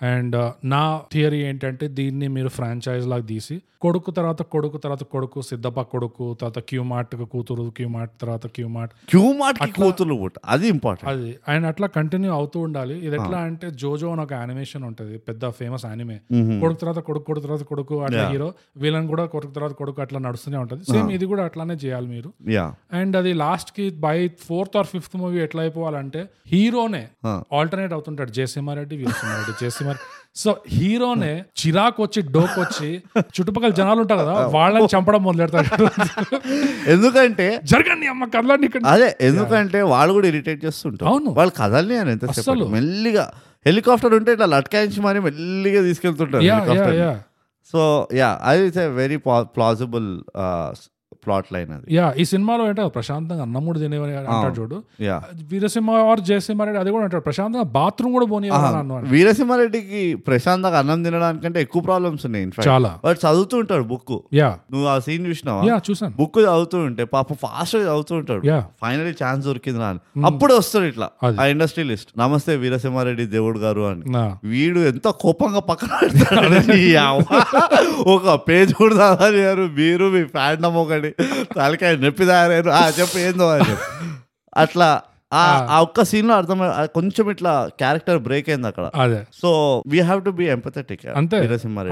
అండ్ నా థియరీ ఏంటంటే దీన్ని మీరు ఫ్రాంచైజ్ లాగా తీసి కొడుకు తర్వాత కొడుకు తర్వాత కొడుకు సిద్ధప్ప కొడుకు తర్వాత క్యూ మార్ట్ కూతురు క్యూ మార్ట్ తర్వాత క్యూ మార్ట్ క్యూ మార్ట్ కూతురు అది ఇంపార్టెంట్ అది. అండ్ అట్లా కంటిన్యూ అవుతూ ఉండాలి. ఇది ఎట్లా అంటే జోజో అని ఒక యానిమేషన్ ఉంటది పెద్ద ఫేమస్ యానిమే కొడుకు తర్వాత కొడుకు కొడుకు తర్వాత కొడుకు అట్లా హీరో వీళ్ళని కూడా కొడుకు తర్వాత కొడుకు అట్లా నడుస్తూనే ఉంటది. సేమ్ ఇది కూడా అట్లానే చేయాలి మీరు. అండ్ అది లాస్ట్కి by fourth or fifth movie ఎట్లా అయిపోవాలంటే హీరోనే ఆల్టర్నేట్ అవుతుంటాడు జయసింహారెడ్డి వీరసింహారెడ్డి జయసింహారెడ్డి సో హీరోనే చిరాకు వచ్చి డోక్ వచ్చి చుట్టుపక్కల జనాలు ఉంటారు కదా వాళ్ళని చంపడం మొదలెడతాడు. ఎందుకంటే జరగండి అమ్మ ఇక్కడ. అదే ఎందుకంటే వాళ్ళు కూడా ఇరిటేట్ చేస్తుంటారు. అవును. వాళ్ళు కదల్ని అని ఎంత అస్సలు. మెల్లిగా హెలికాప్టర్ ఉంటే ఇట్లా లట్కాయించి మరి మెల్లిగా తీసుకెళ్తుంటారు హెలికాప్టర్ సో యా అది it's very plausible plot line అది యా ఈ సినిమాలో ఏంటో ప్రశాంతంగా అన్నం కూడా తినేవని అంటాడు చూడు. యా. వీరసింహ ఆర్ జయసింహారెడ్డి అది కూడా అంటాడు. ప్రశాంతంగా బాత్రూమ్ కూడా అన్నాడు వీరసింహారెడ్డికి ప్రశాంతంగా అన్నం తినడానికంటే ఎక్కువ ప్రాబ్లమ్స్ ఉన్నాయి చాలా. వాడు చదువుతూ ఉంటాడు బుక్ యా. నువ్వు ఆ సీన్ చూసినావా? యా చూసాను బుక్ చదువుతూ ఉంటే పాపం ఫాస్ట్గా చదువుతూ ఉంటాడు. యా. ఫైనలీ ఛాన్స్ దొరికింది అని అప్పుడు వస్తాడు ఇట్లా. ఆ ఇండస్ట్రీ లిస్ట్ నమస్తే వీరసింహారెడ్డి దేవుడు గారు అని. వీడు ఎంత కోపంగా పక్కన. ఒక పేజ్ కూడా మీరు మీ ఫ్యాండమ్ ఒకటి. తలకాయ నొప్పి తయారారు ఆ చెప్పు ఏందో అని చెప్పు. అట్లా ఆ ఒక్క సీన్లో అర్థమై కొంచెం ఇట్లా క్యారెక్టర్ బ్రేక్ అయింది అక్కడ. అదే. So we have to be empathetic అంతే.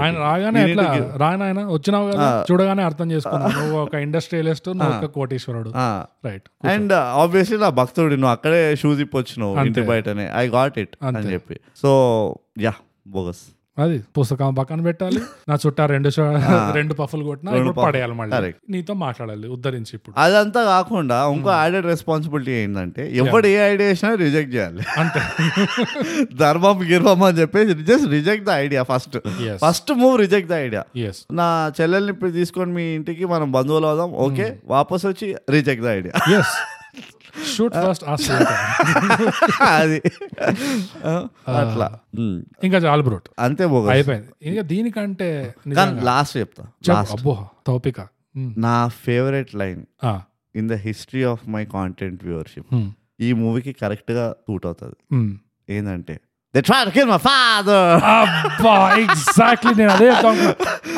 ఆయన రాగానే ఎట్లా రాయన ఆయన? వచ్చినావు కదా? చూడగానే అర్థం చేసుకున్నావు. నువ్వు ఒక ఇండస్ట్రియలిస్ట్ నువ్వు ఒక కోటీశ్వరుడు. రైట్ అండ్ ఆబ్వియస్లీ నా భక్తుడు నువ్వు అక్కడే షూస్ ఇప్పొచ్చినావు ఇంటి బయటనే. ఐ గాట్ ఇట్ అని చెప్పి. సో యా బోగస్ అది పుస్తకం పక్కన పెట్టాలి. నా చుట్టా రెండు రెండు పఫ్లు కొట్టినా పడేయాలి మళ్ళీ. నీతో మాట్లాడాలి ఉద్ధరించి ఇప్పుడు. అదంతా కాకుండా ఇంకో యాడెడ్ రెస్పాన్సిబిలిటీ ఏంటంటే ఎవడు ఏ ఐడియా చేసినా రిజెక్ట్ చేయాలి. అంతే. ధర్మం గిర్మం అని చెప్పేసి just reject the idea first. First move reject the idea నా చెల్లెల్ని ఇప్పుడు తీసుకొని మీ ఇంటికి మనం బంధువులు అవుదాం. ఓకే వాపస్ వచ్చి reject the idea shoot first ఆస్ అది. అట్లా. ఉమ్. ఇంకా చాలు బ్రోట్ అంతే అయిపోయింది. ఇంకా దీనికంటే లాస్ట్ చెప్తా. అబ్బో తోపిక ఉమ్. నా favourite line in the history of my content viewership ఈ మూవీకి కరెక్ట్గా సూట్ అవుతుంది. ఏంటంటే they try to kill my father అబ్బా ఎగ్జాక్ట్లీ నేను అదే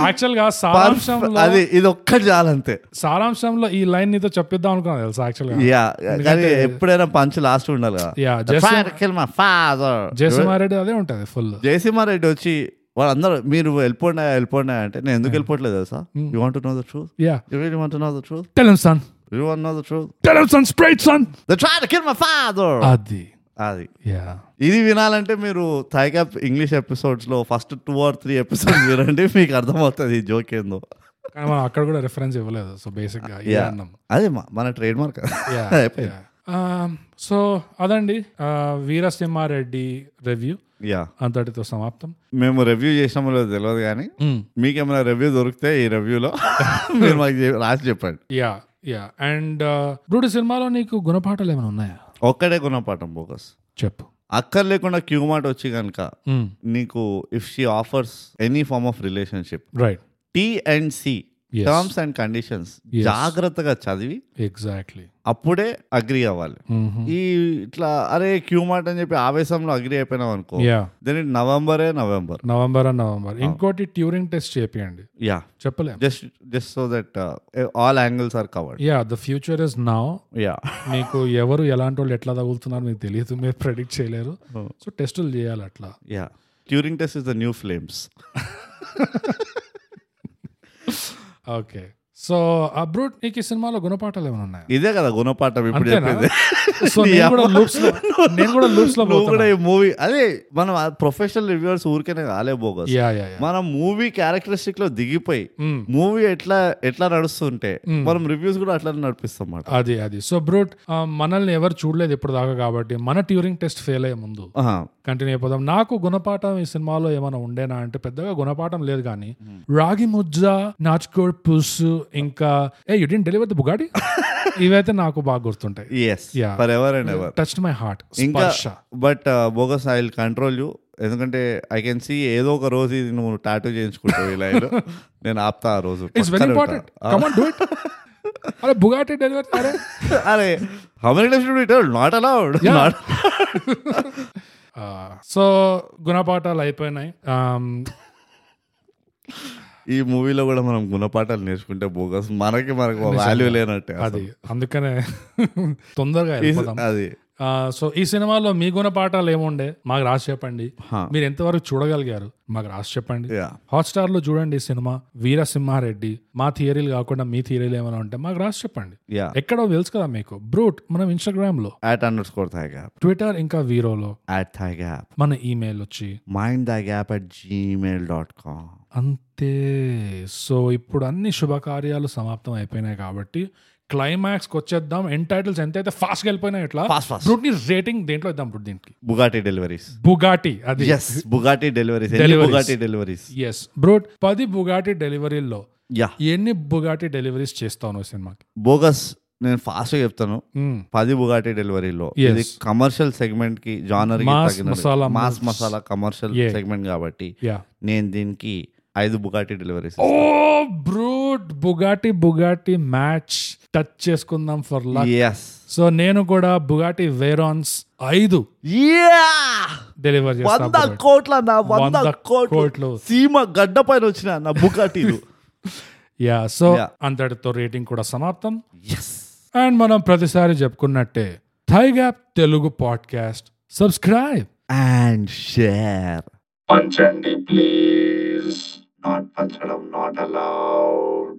యాక్చువల్గా సారాంశంలో అది ఇది ఒక్కటి చాలంతే. సారాంశంలో ఈ లైన్ నీతో చెప్పిద్దాం అనుకున్నాను తెలుసా యాక్చువల్గా యా కానీ ఎప్పుడైనా పంచ్ లాస్ట్ ఉండాలి కదా yeah try to kill my father. Jaya Simha Reddy అదే ఉంటది ఫుల్ జయసింహారెడ్డి వచ్చి వాళ్ళందరూ మీరు వెళ్ళిపోండి వెళ్ళిపోండి అంటే నేను ఎందుకు వెళ్ళిపోవట్లేదు తెలుసా? You want know the truth yeah you really want know the truth tell him son you want know the truth tell him son straight son they try to kill my father అది. అది. Yeah ఇది వినాలంటే మీరు Thigh Gap English ఎపిసోడ్స్లో first two or three episodes వినండి మీకు అర్థమవుతుంది ఈ జోక్ ఏందో. కానీ మనం అక్కడ కూడా రెఫరెన్స్ ఇవ్వలేదు సో బేసిక్గా ఇదే Yeah. అన్నాం. అదే మన ట్రేడ్ మార్క్ సో అదండి ఆ, వీరసింహారెడ్డి రివ్యూ యా అంతటితో సమాప్తం. మేము రివ్యూ చేసినామో లేదో తెలియదు కానీ మీకేమైనా రివ్యూ దొరికితే ఈ రివ్యూలో మీరు మాకు రాసి చెప్పండి. యా యా అండ్ బ్రూడి సినిమాలో నీకు గుణపాఠాలు ఏమైనా ఉన్నాయా? ఒక్కడే గుణపాఠం బోకస్ చెప్పు అక్కర్ లేకుండా క్యూ మాట వచ్చి కనుక. నీకు if she offers any form of relationship right T and C. Terms and conditions. జాగ్రత్తగా చదివి ఎగ్జాక్ట్లీ అప్పుడే అగ్రి అవ్వాలి. ఈ ఇట్లా అరే క్యూ మాట అని చెప్పి ఆవేశంలో అగ్రి అయిపోయినాం అనుకో దెన్ నవంబరే నవంబర్ నవంబర్ నవంబర్ ఇంకోటి ట్యూరింగ్ టెస్ట్ చేపియండి. యా చెప్పలేం. Just just so that all angles are covered yeah the future is now yeah మీకు ఎవరు ఎలాంటి వాళ్ళు ఎట్లా తగులుతున్నారు మీకు తెలియదు మీరు ప్రెడిక్ట్ చేయలేరు. సో టెస్టులు చేయాలి అట్లా. Yeah Turing test is the new flames okay so అబ్రూట్ నీకు ఈ సినిమాలో గుణపాఠాలు ఏమైనా ఉన్నాయా? ఇదే కదా గుణపాఠం ఇప్పుడు? చెప్పింది. సో నేను కూడా లూప్స్లో నేను కూడా లూప్స్లో నువ్వు కూడా ఈ మూవీ అదే మనం ప్రొఫెషనల్ రివ్యూవర్స్ ఊరికేనే కాలే బోగస్. Yeah yeah yeah. మనం మూవీ క్యారెక్టరిస్టిక్లో దిగిపోయి. మూవీ ఎట్లా ఎట్లా నడుస్తుంటే మనం రివ్యూస్ కూడా అట్లానే నడిపిస్తాం అన్నమాట. అది అది. సో బ్రూట్ మనల్ని ఎవరు చూడలేదు ఇప్పుడు దాకా కాబట్టి మన ట్యూరింగ్ టెస్ట్ ఫెయిల్ అయ్యే ముందు. కంటిన్యూ అయిపోదాం. నాకు గుణపాఠం ఈ సినిమాలో ఏమైనా ఉండేనా అంటే పెద్దగా గుణపాఠం లేదు కానీ రాగి ముజ్జ నాచుకోడ్ పుస్సు ఇంకా ఏ యు డెంట్ డెలివర్ ద బుగాడి ఇవైతే నాకు బాగా గుర్తుంటాయి. Yes Yeah. For ever and ever touch my heart ఇంకా but bogus I will control you ఎందుకంటే ఐ కెన్ సీ ఏదో ఒక రోజు ఇది నువ్వు టాటూ చేయించుకుంటావు ఇలా నేను ఆపుతా ఆ రోజు it's very important. Come on do it అరే బుగాటి డెలివరీ అరే. అరే how many times do it not allowed. Not so గుణపాఠాలు అయిపోయినాయి. Um, ఈ మూవీలో కూడా మనం గుణపాఠాలు నేర్చుకుంటే బోగస్. మనకి మనకు వాల్యూ లేనట్టే. అది. అందుకనే తొందరగా అది. సో ఈ సినిమాలో మీ గుణపాఠాలు ఏముండే? మాకు రాసి చెప్పండి. మీరు ఎంతవరకు చూడగలిగారు? మాకు రాసి చెప్పండి. హాట్స్టార్లో చూడండి ఈ సినిమా వీరసింహారెడ్డి. మా థియరీలు కాకుండా మీ థియరీలు ఏమైనా ఉంటే మాకు రాసి చెప్పండి. ఎక్కడో తెలుసు కదా మీకు. బ్రూట్ మనం ఇన్స్టాగ్రామ్లో యాట్ అండర్ స్కోర్ ట్విట్టర్ ఇంకా వీరోలో. యాట్ మన ఈమెయిల్ వచ్చి mind thigh gap at Gmail dot com అంతే. సో ఇప్పుడు అన్ని శుభకార్యాలు సమాప్తం అయిపోయినాయి కాబట్టి క్లైమాక్స్కి వచ్చేద్దాం. ఎండ్ టైటిల్స్ ఎంత అయితే ఫాస్ట్గా వెళ్ళిపోయినాయి ఇట్లా Fast, fast. బ్రూట్ని రేటింగ్ దేంట్లో ఇద్దాం బ్రూట్ దీనికి? బుగాటి డెలివరీస్ బుగాటి అది. Yes Bugatti deliveries. Bugatti deliveries yes brute పది బుగాటి డెలివరీల్లో యా ఎన్ని బుగాటి డెలివరీస్ చేస్తావు సినిమాకి? బోగస్ నేను ఫాస్ట్గా చెప్తాను. మ్మ్. పది బుగాటి డెలివరీలో. ఇది commercial సెగ్మెంట్కి genre mass. Masala commercial. Segment కాబట్టి నేను దీనికి ఐదు Bugatti deliveries oh brute Bugatti Bugatti match touch చేసుకుందాం ఫర్ లక్. సో నేను కూడా బుగాటి వేరాన్స్ ఐదు డెలివర్ వంద కోట్ల నా వంద కోట్లు. సీమ గడ్డ పైన వచ్చిన నా బుగాటీలు. Yeah so Yeah. అంతటితో రేటింగ్ కూడా సమాప్తం. ఎస్ అండ్ మనం ప్రతిసారి చెప్పుకున్నట్టే thigh gap Telugu podcast. Subscribe and share Panchandy, please. Not Panchalam, not allowed.